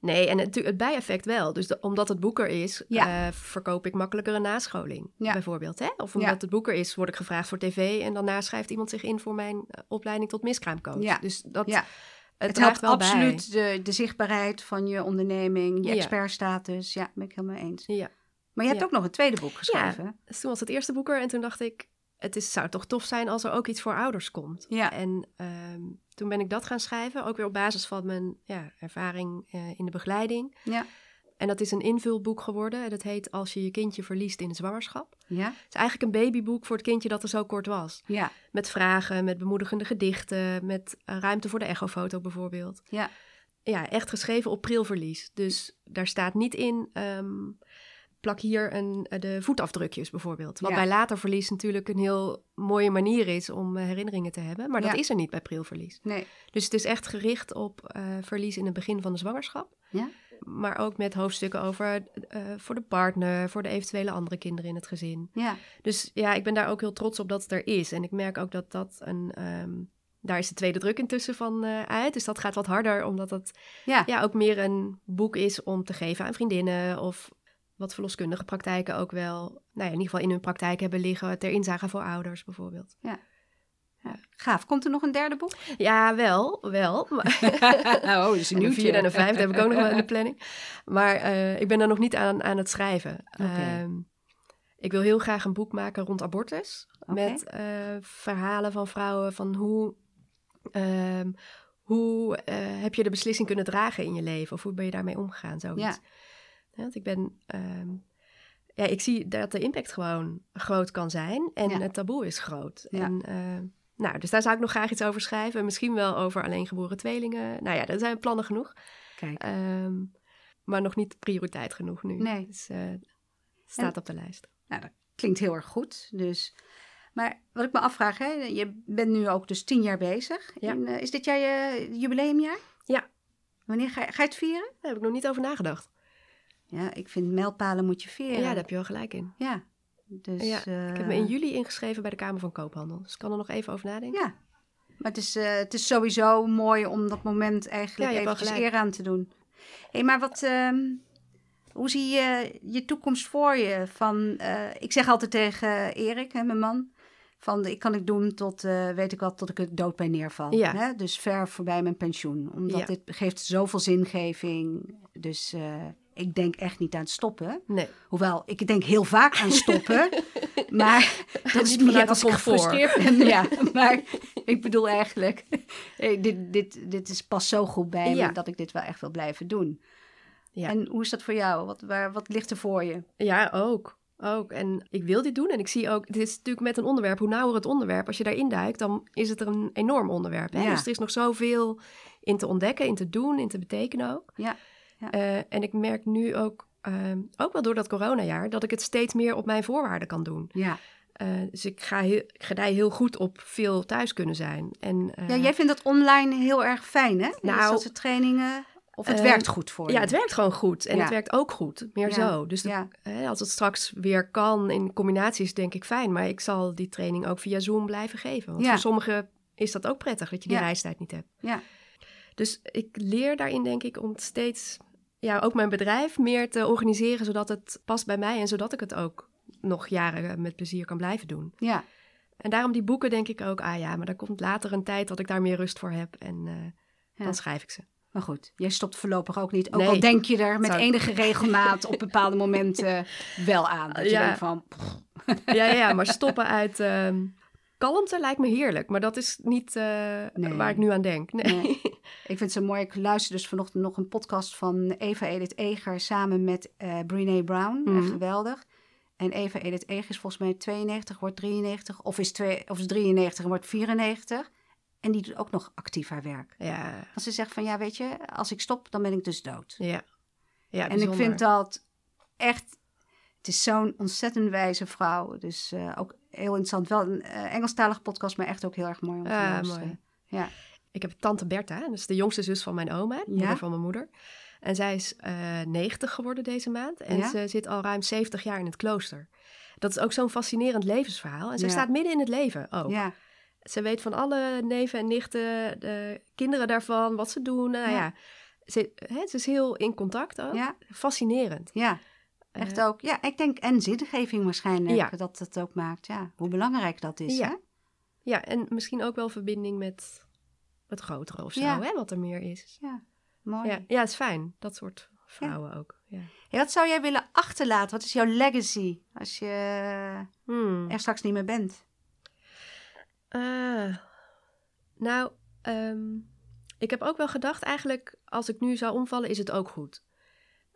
Nee, en het, het bijeffect wel. Dus de, omdat het boek er is, Ja. eh, verkoop ik makkelijker een nascholing, Ja. bijvoorbeeld. Hè? Of omdat Ja. het boek er is, word ik gevraagd voor tv... en daarna schrijft iemand zich in voor mijn eh, opleiding tot miskraamcoach. Ja. Dus dat, Ja. het, Het, helpt wel absoluut de, de zichtbaarheid van je onderneming, je Ja. expertstatus. Ja, ben ik helemaal eens. Ja. Maar je hebt Ja. ook nog een tweede boek geschreven. Dus toen was het eerste boek er en toen dacht ik... het is, zou toch tof zijn als er ook iets voor ouders komt. Ja. En ehm, toen ben ik dat gaan schrijven, ook weer op basis van mijn ja, ervaring eh, in de begeleiding. Ja. En dat is een invulboek geworden. En dat heet Als je je kindje verliest in de zwangerschap. Ja. Het is eigenlijk een babyboek voor het kindje dat er zo kort was. Ja. Met vragen, met bemoedigende gedichten, met ruimte voor de echofoto bijvoorbeeld. Ja. Ja, echt geschreven op prilverlies. Dus daar staat niet in, ehm, plak hier een, eh, de voetafdrukjes bijvoorbeeld. Wat Ja. bij later verlies natuurlijk een heel mooie manier is om eh, herinneringen te hebben. Maar dat Ja. is er niet bij prilverlies. Nee. Dus het is echt gericht op eh, verlies in het begin van de zwangerschap. Ja. Maar ook met hoofdstukken over voor de partner, voor de eventuele andere kinderen in het gezin. Ja. Dus ja, ik ben daar ook heel trots op dat het er is. En ik merk ook dat dat een. ehm, daar is de tweede druk intussen van uit. Dus dat gaat wat harder, omdat het Ja. ja, ook meer een boek is om te geven aan vriendinnen. Of wat verloskundige praktijken ook wel. Nou ja, in ieder geval in hun praktijk hebben liggen. Ter inzage voor ouders bijvoorbeeld. Ja. Gaaf. Komt er nog een derde boek? Ja, wel, wel. Maar [laughs] [laughs] oh, dus En een vierde en een vijfde heb ik ook nog wel in de [laughs] planning. Maar eh, ik ben daar nog niet aan, aan het schrijven. Ehm, ik wil heel graag een boek maken rond abortus. Met eh, verhalen van vrouwen van hoe... ehm, hoe eh, heb je de beslissing kunnen dragen in je leven? Of hoe ben je daarmee omgegaan? Zoiets. Ja. Ja, want ik ben... ehm, ja, ik zie dat de impact gewoon groot kan zijn. En Ja. het taboe is groot. Ja. En, ehm, nou, dus daar zou ik nog graag iets over schrijven. Misschien wel over alleengeboren tweelingen. Nou ja, er zijn plannen genoeg. Kijk. Ehm, maar nog niet prioriteit genoeg nu. Nee. Dus eh, het staat op de lijst. Nou, dat klinkt heel erg goed. Dus. Maar wat ik me afvraag, hè, je bent nu ook dus tien jaar bezig. Ja. En, eh, is dit jaar je jubileumjaar? Ja. Wanneer ga je, ga je het vieren? Daar heb ik nog niet over nagedacht. Ja, ik vind mijlpalen moet je vieren. Ja, daar heb je wel gelijk in. Ja. Dus, Ja, Ik heb me in juli ingeschreven bij de Kamer van Koophandel. Dus ik kan er nog even over nadenken. Ja. Maar het is, eh, het is sowieso mooi om dat moment Ja, eigenlijk eventjes gelijk. eer aan te doen. Hé, maar wat, ehm, hoe zie je je toekomst voor je? Van, eh, ik zeg altijd tegen Erik, hè, mijn man, van ik kan ik doen tot, eh, weet ik wat, tot ik het dood bij neerval. Ja. Hè? Dus ver voorbij mijn pensioen. Omdat Ja. dit geeft zoveel zingeving. Dus eh, ik denk echt niet aan stoppen. Nee. Hoewel, ik denk heel vaak aan stoppen. [laughs] maar dat is Niet als ik gefrustreerd ben. [laughs] Ja, maar ik bedoel eigenlijk... dit, dit, dit is pas zo goed bij Ja. me dat ik dit wel echt wil blijven doen. Ja. En hoe is dat voor jou? Wat, waar, wat ligt er voor je? Ja, ook. Ook. En ik wil dit doen. En ik zie ook, dit is natuurlijk met een onderwerp, hoe nauwer het onderwerp, als je daarin duikt, dan is het er een enorm onderwerp. Hè? Ja. Dus er is nog zoveel in te ontdekken, in te doen, in te betekenen ook. Ja, ja. Eh, en ik merk nu ook, ehm, ook wel door dat coronajaar, dat ik het steeds meer op mijn voorwaarden kan doen. Ja. Eh, dus ik, ga heel, ik gedij heel goed op veel thuis kunnen zijn. En, eh, ja, jij vindt dat online heel erg fijn, hè? Nou, Nou, soort trainingen. Of het werkt goed voor je? ja, het werkt gewoon goed. En Ja. het werkt ook goed. Meer Ja. zo. Dus als het straks weer kan in combinatie is denk ik fijn. Maar ik zal die training ook via Zoom blijven geven. Want Ja. voor sommigen is dat ook prettig, dat je die reistijd niet hebt. Ja. Dus ik leer daarin denk ik om steeds, ja, ook mijn bedrijf meer te organiseren. Zodat het past bij mij en zodat ik het ook nog jaren met plezier kan blijven doen. Ja. En daarom die boeken denk ik ook, ah ja, maar er komt later een tijd dat ik daar meer rust voor heb. En eh, Ja. dan schrijf ik ze. Maar goed, jij stopt voorlopig ook niet. Ook Nee. al denk je er met Zou- enige regelmaat op bepaalde momenten [laughs] wel aan. Dat je Ja. denkt van, Ja, ja, ja, maar stoppen uit ehm, kalmte lijkt me heerlijk. Maar dat is niet eh, Nee. waar ik nu aan denk. Nee. Nee. [laughs] Ik vind het zo mooi. Ik luister dus vanochtend nog een podcast van Eva Edith Eger samen met eh Brene Brown. Mhm. Echt geweldig. En Eva Edith Eger is volgens mij 92, wordt 93. Of is, twee, of is 93 en wordt 94. En die doet ook nog actief haar werk. Ja, Als ze zegt van ja, weet je, als ik stop, dan ben ik dus dood. ja. ja en ik vind dat echt... Het is zo'n ontzettend wijze vrouw. Dus eh, ook heel interessant. Wel een eh, Engelstalige podcast, maar echt ook heel erg mooi om te Ah, luisteren. Ja. Ik heb tante Bertha, dat is de jongste zus van mijn oma, de Ja? moeder van mijn moeder. En zij is eh 90 geworden deze maand. En Ja? ze zit al ruim 70 jaar in het klooster. Dat is ook zo'n fascinerend levensverhaal. En Ja. staat midden in het leven ook. ja. Ze weet van alle neven en nichten, de kinderen daarvan, wat ze doen. Nou Ja. ze, hè, ze is heel in contact ook. Ja, Fascinerend. ja. Echt Eh, ook. Ja, ik denk en zingeving waarschijnlijk Ja. dat het ook maakt. Ja, hoe belangrijk dat is. Ja. Hè? Ja, en misschien ook wel verbinding met het grotere of zo, Ja. hè, wat er meer is. Ja, mooi. Ja, is fijn. Dat soort vrouwen ook. Ja. Wat zou jij willen achterlaten? Wat is jouw legacy als je Hmm. er straks niet meer bent? Ah, nou, ehm, ik heb ook wel gedacht, eigenlijk, als ik nu zou omvallen, is het ook goed.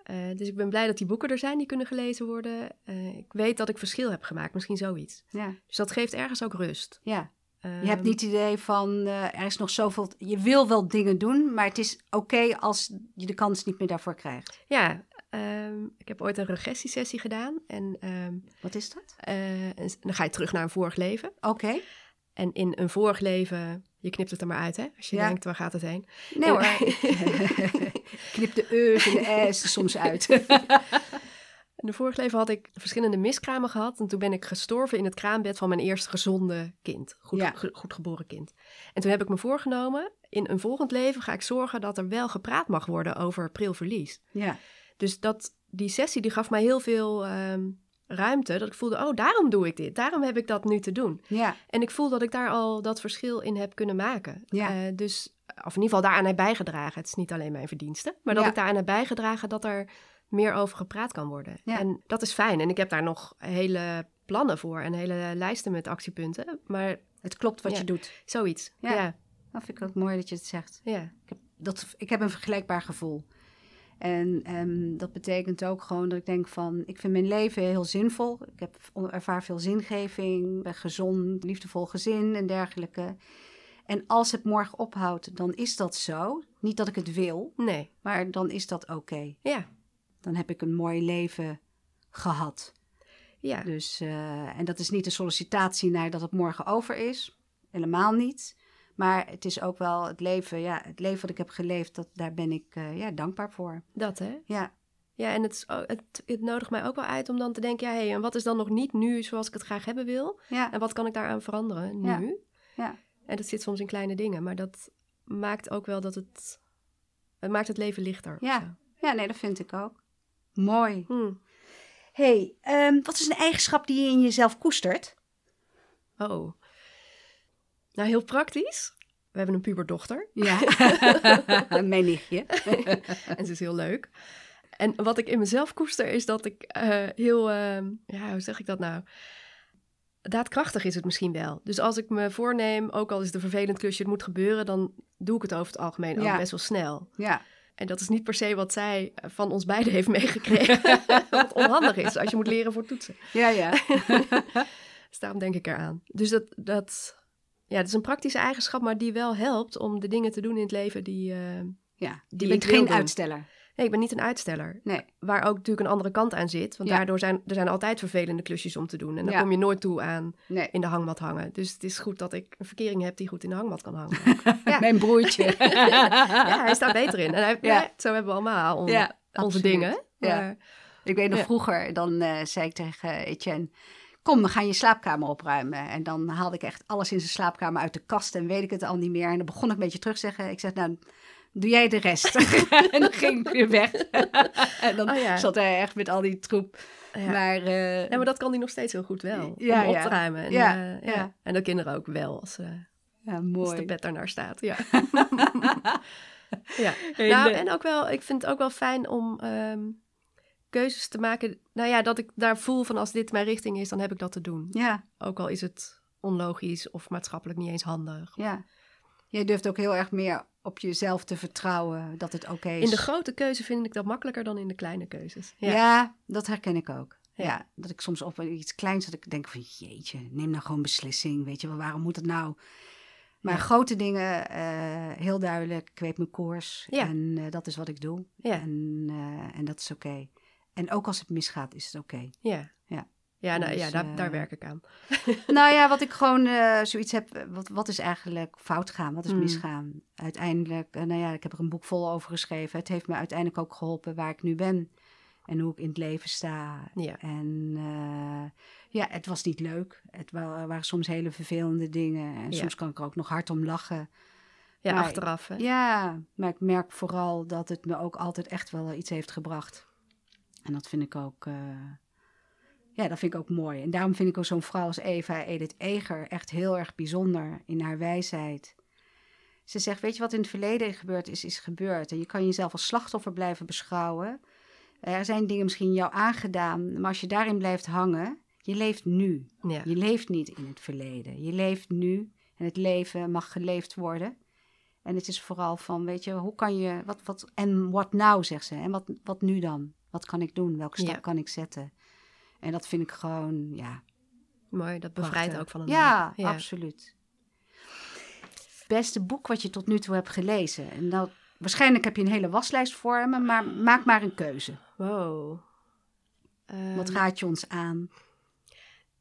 Eh, dus ik ben blij dat die boeken er zijn die kunnen gelezen worden. Eh, ik weet dat ik verschil heb gemaakt, misschien zoiets. Ja, Dus dat geeft ergens ook rust. ja. Je Ehm, hebt niet het idee van eh, er is nog zoveel. Je wil wel dingen doen, maar het is oké als je de kans niet meer daarvoor krijgt. Ja, ehm, ik heb ooit een regressiesessie gedaan. En ehm, Wat is dat? dan ga je terug naar een vorig leven. Oké. En in een vorig leven, je knipt het er maar uit, hè? Als je Ja. denkt, waar gaat het heen? Nee hoor. [laughs] Knip de e's en de er soms uit. [laughs] In de vorige leven had ik verschillende miskramen gehad. En toen ben ik gestorven in het kraambed van mijn eerste gezonde kind. Goed, Ja. ge- goed geboren kind. En toen heb ik me voorgenomen, in een volgend leven ga ik zorgen dat er wel gepraat mag worden over prilverlies. ja, Dus dat, die sessie die gaf mij heel veel ehm, ruimte. Dat ik voelde, oh, daarom doe ik dit. Daarom heb ik dat nu te doen. ja, En ik voel dat ik daar al dat verschil in heb kunnen maken. Ja. Eh, dus, of in ieder geval daaraan heb bijgedragen. Het is niet alleen mijn verdienste. Maar dat Ja. ik daaraan heb bijgedragen dat er meer over gepraat kan worden. Ja. En dat is fijn. En ik heb daar nog hele plannen voor en hele lijsten met actiepunten. Maar het klopt wat Ja. je doet. zoiets. Ja. Dat vind ik ook mooi dat je het zegt. ja. Ik heb, dat, ik heb een vergelijkbaar gevoel. En ehm, dat betekent ook gewoon dat ik denk van, ik vind mijn leven heel zinvol. Ik heb, ervaar veel zingeving, ben gezond, liefdevol gezin en dergelijke. En als het morgen ophoudt, dan is dat zo. Niet dat ik het wil, Nee, maar dan is dat oké. ja. Dan heb ik een mooi leven gehad. Ja, Dus, eh, en dat is niet een sollicitatie naar dat het morgen over is. Helemaal niet. Maar het is ook wel het leven, ja, het leven wat ik heb geleefd, dat, daar ben ik eh, ja, dankbaar voor. dat hè. Ja, Ja, en het, het, het nodigt mij ook wel uit om dan te denken... ja, hé, en wat is dan nog niet nu zoals ik het graag hebben wil? ja, En wat kan ik daaraan veranderen nu? Ja. ja. En dat zit soms in kleine dingen, maar dat maakt ook wel dat het... Het maakt het leven lichter. Ja. ja, nee, dat vind ik ook. Mooi. Hm. hey, ehm, wat is een eigenschap die je in jezelf koestert? Oh. Nou, heel praktisch. We hebben een puberdochter Ja, [laughs] mijn nichtje. [laughs] en ze is heel leuk. En wat ik in mezelf koester is dat ik eh, heel... ehm, ja, hoe zeg ik dat nou? Daadkrachtig is het misschien wel. Dus als ik me voorneem, ook al is het een vervelend klusje, het moet gebeuren, dan doe ik het over het algemeen Ja. ook best wel snel. Ja, En dat is niet per se wat zij van ons beiden heeft meegekregen. [laughs] wat onhandig is als je moet leren voor toetsen. ja, ja. Dus daarom denk ik eraan. Dus dat, dat, ja, het is een praktische eigenschap, maar die wel helpt om de dingen te doen in het leven die... eh, ja. Je Die bent ik wil geen doen. uitsteller. Nee, ik ben niet een uitsteller. Nee. Waar ook natuurlijk een andere kant aan zit. Want Ja. daardoor zijn er zijn altijd vervelende klusjes om te doen. En dan Ja. kom je nooit toe aan Nee. in de hangmat hangen. Dus het is goed dat ik een verkering heb die goed in de hangmat kan hangen. [laughs] Ja. Mijn broertje. [laughs] [laughs] ja, hij staat beter in. En hij, Ja. zo hebben we allemaal on- onze absoluut. dingen. Ja. Maar- Ik weet nog vroeger, dan eh, zei ik tegen Etienne... Kom, we gaan je slaapkamer opruimen. En dan haalde ik echt alles in zijn slaapkamer uit de kast en weet ik het al niet meer. En dan begon ik een beetje terug te zeggen. Ik zeg, nou, doe jij de rest. [laughs] [laughs] en dan ging ik weer weg. [laughs] en dan Oh ja. zat hij echt met al die troep. ja. Maar, eh, Ja, maar dat kan hij nog steeds heel goed wel. Ja, om op ja. te ruimen. En, Ja, eh, ja. ja. en de kinderen ook wel, als, eh, ja, als mooi. de bed daarnaar staat. Ja. ja. Nou, en ook wel, ik vind het ook wel fijn om ehm, keuzes te maken. Nou ja, dat ik daar voel van als dit mijn richting is, dan heb ik dat te doen. Ja, Ook al is het onlogisch of maatschappelijk niet eens handig. ja. Jij durft ook heel erg meer op jezelf te vertrouwen dat het oké is. In de grote keuze vind ik dat makkelijker dan in de kleine keuzes. Ja. Ja. dat herken ik ook. Ja. Ja. dat ik soms op iets kleins dat ik denk van jeetje, neem nou gewoon beslissing. Weet je wel, waarom moet het nou? Maar Ja. grote dingen, eh, heel duidelijk, ik weet mijn koers. Ja. En eh, dat is wat ik doe. Ja. En, eh, en dat is oké. En ook als het misgaat, is het oké. Ja. Ja. Ja, nou, Dus, ja daar, eh, daar werk ik aan. [laughs] [laughs] nou ja, wat ik gewoon eh, zoiets heb, eh, wat, wat is eigenlijk fout gaan? Wat is Mm. misgaan? Uiteindelijk, eh, nou ja, ik heb er een boek vol over geschreven. Het heeft me uiteindelijk ook geholpen waar ik nu ben. En hoe ik in het leven sta. Ja. En eh, ja, het was niet leuk. Het wa- waren soms hele vervelende dingen. En Ja. soms kan ik er ook nog hard om lachen. Ja, Maar- achteraf. Hè? Ja, maar ik merk vooral dat het me ook altijd echt wel iets heeft gebracht. En dat vind ik ook, eh, ja, dat vind ik ook mooi. En daarom vind ik ook zo'n vrouw als Eva Edith Eger echt heel erg bijzonder in haar wijsheid. Ze zegt, weet je wat in het verleden gebeurd is, is gebeurd. En je kan jezelf als slachtoffer blijven beschouwen. Er zijn dingen misschien jou aangedaan, maar als je daarin blijft hangen, je leeft nu. Ja. Je leeft niet in het verleden. Je leeft nu en het leven mag geleefd worden. En het is vooral van, weet je, hoe kan je, wat, wat, en what now, zegt ze. En wat, wat nu dan? Wat kan ik doen? Welke stap Ja. kan ik zetten? En dat vind ik gewoon, ja, Mooi, dat bevrijdt prachtig. ook van een Ja, hoop. absoluut. Beste boek wat je tot nu toe hebt gelezen. En dat, waarschijnlijk heb je een hele waslijst voor me, maar maak maar een keuze. Wow. Ehm, Wat gaat je ons aan?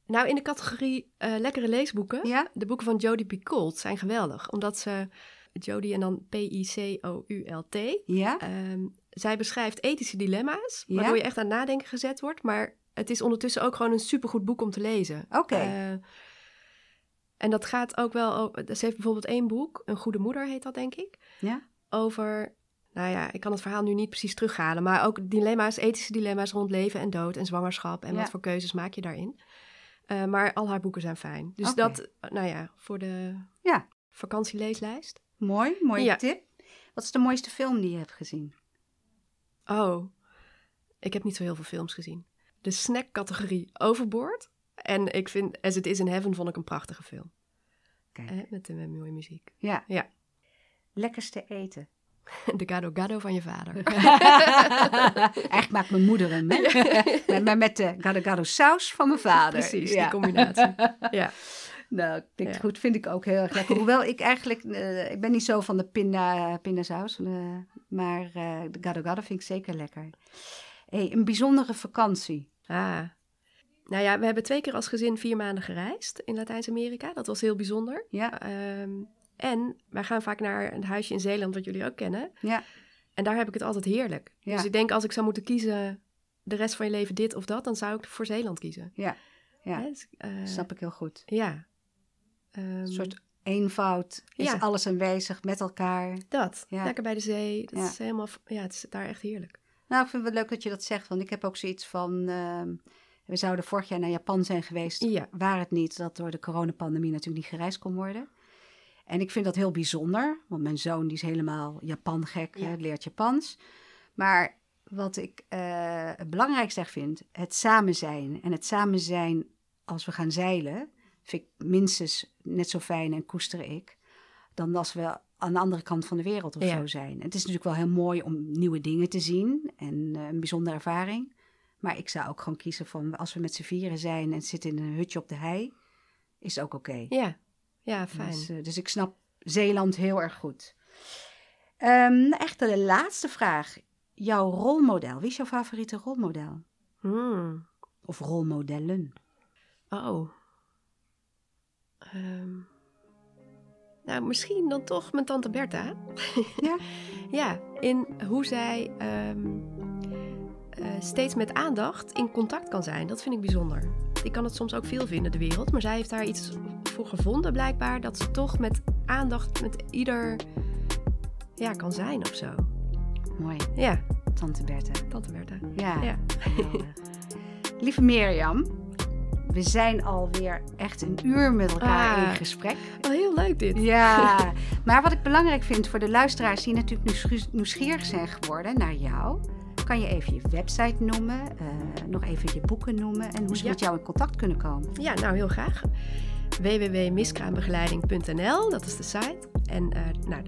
Nou, in de categorie eh, lekkere leesboeken. Ja? De boeken van Jodie Picoult zijn geweldig. Omdat ze, Jodie en dan P-I-C-O-U-L-T. Ja? ehm, zij beschrijft ethische dilemma's. Ja? Waardoor je echt aan nadenken gezet wordt. Maar het is ondertussen ook gewoon een supergoed boek om te lezen. Oké. Eh, en dat gaat ook wel... over- Ze heeft bijvoorbeeld één boek. Een goede moeder heet dat, denk ik. Ja? over, nou ja, ik kan het verhaal nu niet precies terughalen, maar ook dilemma's, ethische dilemma's rond leven en dood en zwangerschap en Ja. wat voor keuzes maak je daarin. Eh, maar al haar boeken zijn fijn. Dus dat, nou ja, voor de Ja. vakantieleeslijst. Mooi, mooie Ja. tip. Wat is de mooiste film die je hebt gezien? Oh, ik heb niet zo heel veel films gezien. De snack-categorie Overboord. En ik vind As It Is in Heaven vond ik een prachtige film. Kijk. Eh, met, met mooie muziek. Ja. Ja. Lekkerste eten. [laughs] De gado gado van je vader. [laughs] Eigenlijk maakt mijn moeder hem, hè? [laughs] Maar- maar met de gado gado saus van mijn vader. Precies, Ja. die combinatie. Ja. Nou, Ja. goed, vind ik ook heel erg lekker. [laughs] Hoewel ik eigenlijk, eh, ik ben niet zo van de pinda, pindasaus, eh, maar eh, de gado gado vind ik zeker lekker. Hey, een bijzondere vakantie. Ah. Nou ja, we hebben twee keer als gezin vier maanden gereisd in Latijns-Amerika. Dat was heel bijzonder. Ja, Ehm, en wij gaan vaak naar een huisje in Zeeland, wat jullie ook kennen. ja, En daar heb ik het altijd heerlijk. Ja. Dus ik denk, als ik zou moeten kiezen de rest van je leven dit of dat, dan zou ik voor Zeeland kiezen. ja, ja. Hè, dus, snap ik heel goed. Ja. Ehm, Een soort eenvoud, is Ja. alles aanwezig met elkaar. dat. Ja. Lekker bij de zee. Dat Ja. is helemaal, ja, het is daar echt heerlijk. Nou, ik vind het wel leuk dat je dat zegt, want ik heb ook zoiets van, ehm, we zouden vorig jaar naar Japan zijn geweest, Ja. waar het niet dat door de coronapandemie natuurlijk niet gereisd kon worden. En ik vind dat heel bijzonder, want mijn zoon die is helemaal Japan gek, Ja. hè, leert Japans. Maar wat ik eh, het belangrijkste echt vind, het samen zijn. En het samen zijn als we gaan zeilen, vind ik minstens net zo fijn en koester ik, dan als we aan de andere kant van de wereld of Ja. zo zijn. Het is natuurlijk wel heel mooi om nieuwe dingen te zien en eh, een bijzondere ervaring. Maar ik zou ook gewoon kiezen van als we met z'n vieren zijn en zitten in een hutje op de hei, is ook oké. Ja, ja fijn. Dus, dus ik snap Zeeland heel erg goed. Ehm, echt de laatste vraag. Jouw rolmodel. Wie is jouw favoriete rolmodel? Hmm. Of rolmodellen? Oh. Ehm. Nou, misschien dan toch mijn tante Bertha. Ja? [laughs] Ja, in hoe zij ehm, eh, steeds met aandacht in contact kan zijn. Dat vind ik bijzonder. Ik kan het soms ook veel vinden, de wereld. Maar zij heeft daar iets voor gevonden, blijkbaar. Dat ze toch met aandacht met ieder ja, kan zijn of zo. Mooi, Ja, tante Bertha. tante Bertha. Ja. Ja. [laughs] Lieve Mirjam, we zijn alweer echt een uur met elkaar Ah. in gesprek. Oh, heel leuk dit. Ja, [laughs] maar wat ik belangrijk vind voor de luisteraars die natuurlijk nieuwsgie- nieuwsgierig zijn geworden naar jou, kan je even je website noemen, eh, nog even je boeken noemen en hoe ze Ja. met jou in contact kunnen komen. Ja, nou heel graag. www.miskraambegeleiding.nl, dat is de site. En uh, nou,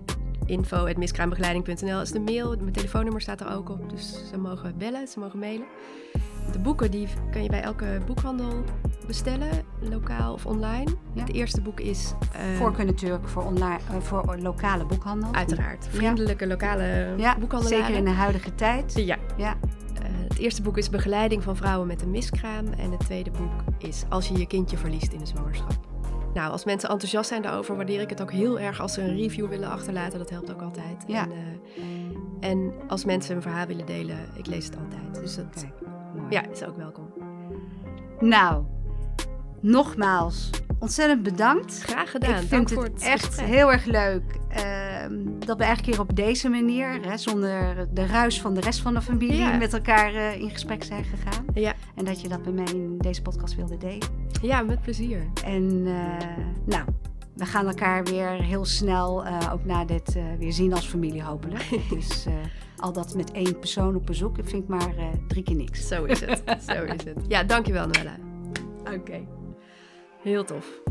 info.miskraambegeleiding.nl is de mail. Mijn telefoonnummer staat er ook op, dus ze mogen bellen, ze mogen mailen. De boeken die kan je bij elke boekhandel bestellen, lokaal of online. Ja. Het eerste boek is... uh, Voorkeur natuurlijk voor, online, uh, voor lokale boekhandel. Uiteraard. Vriendelijke lokale ja, boekhandelaren. Zeker in de huidige tijd. Ja. ja. Uh, het eerste boek is Begeleiding van vrouwen met een miskraam. En het tweede boek is Als je je kindje verliest in de zwangerschap. nou, als mensen enthousiast zijn daarover, waardeer ik het ook heel erg als ze een review willen achterlaten. Dat helpt ook altijd. Ja. En, eh, en als mensen een verhaal willen delen, ik lees het altijd. Dus dat Kijk, mooi. ja, is ook welkom. Nou, nogmaals, ontzettend bedankt. Graag gedaan. Ik vind het het echt heel erg leuk ehm, dat we eigenlijk hier op deze manier, hè, zonder de ruis van de rest van de familie, Ja. met elkaar eh, in gesprek zijn gegaan. Ja. En dat je dat bij mij in deze podcast wilde delen. ja, met plezier. En eh, nou, we gaan elkaar weer heel snel, eh, ook na dit, weer zien als familie hopelijk. [laughs] dus al dat met één persoon op bezoek, vind ik maar eh, drie keer niks. Zo is het. Zo is het. Ja, dankjewel Noella. Oké. Heel tof.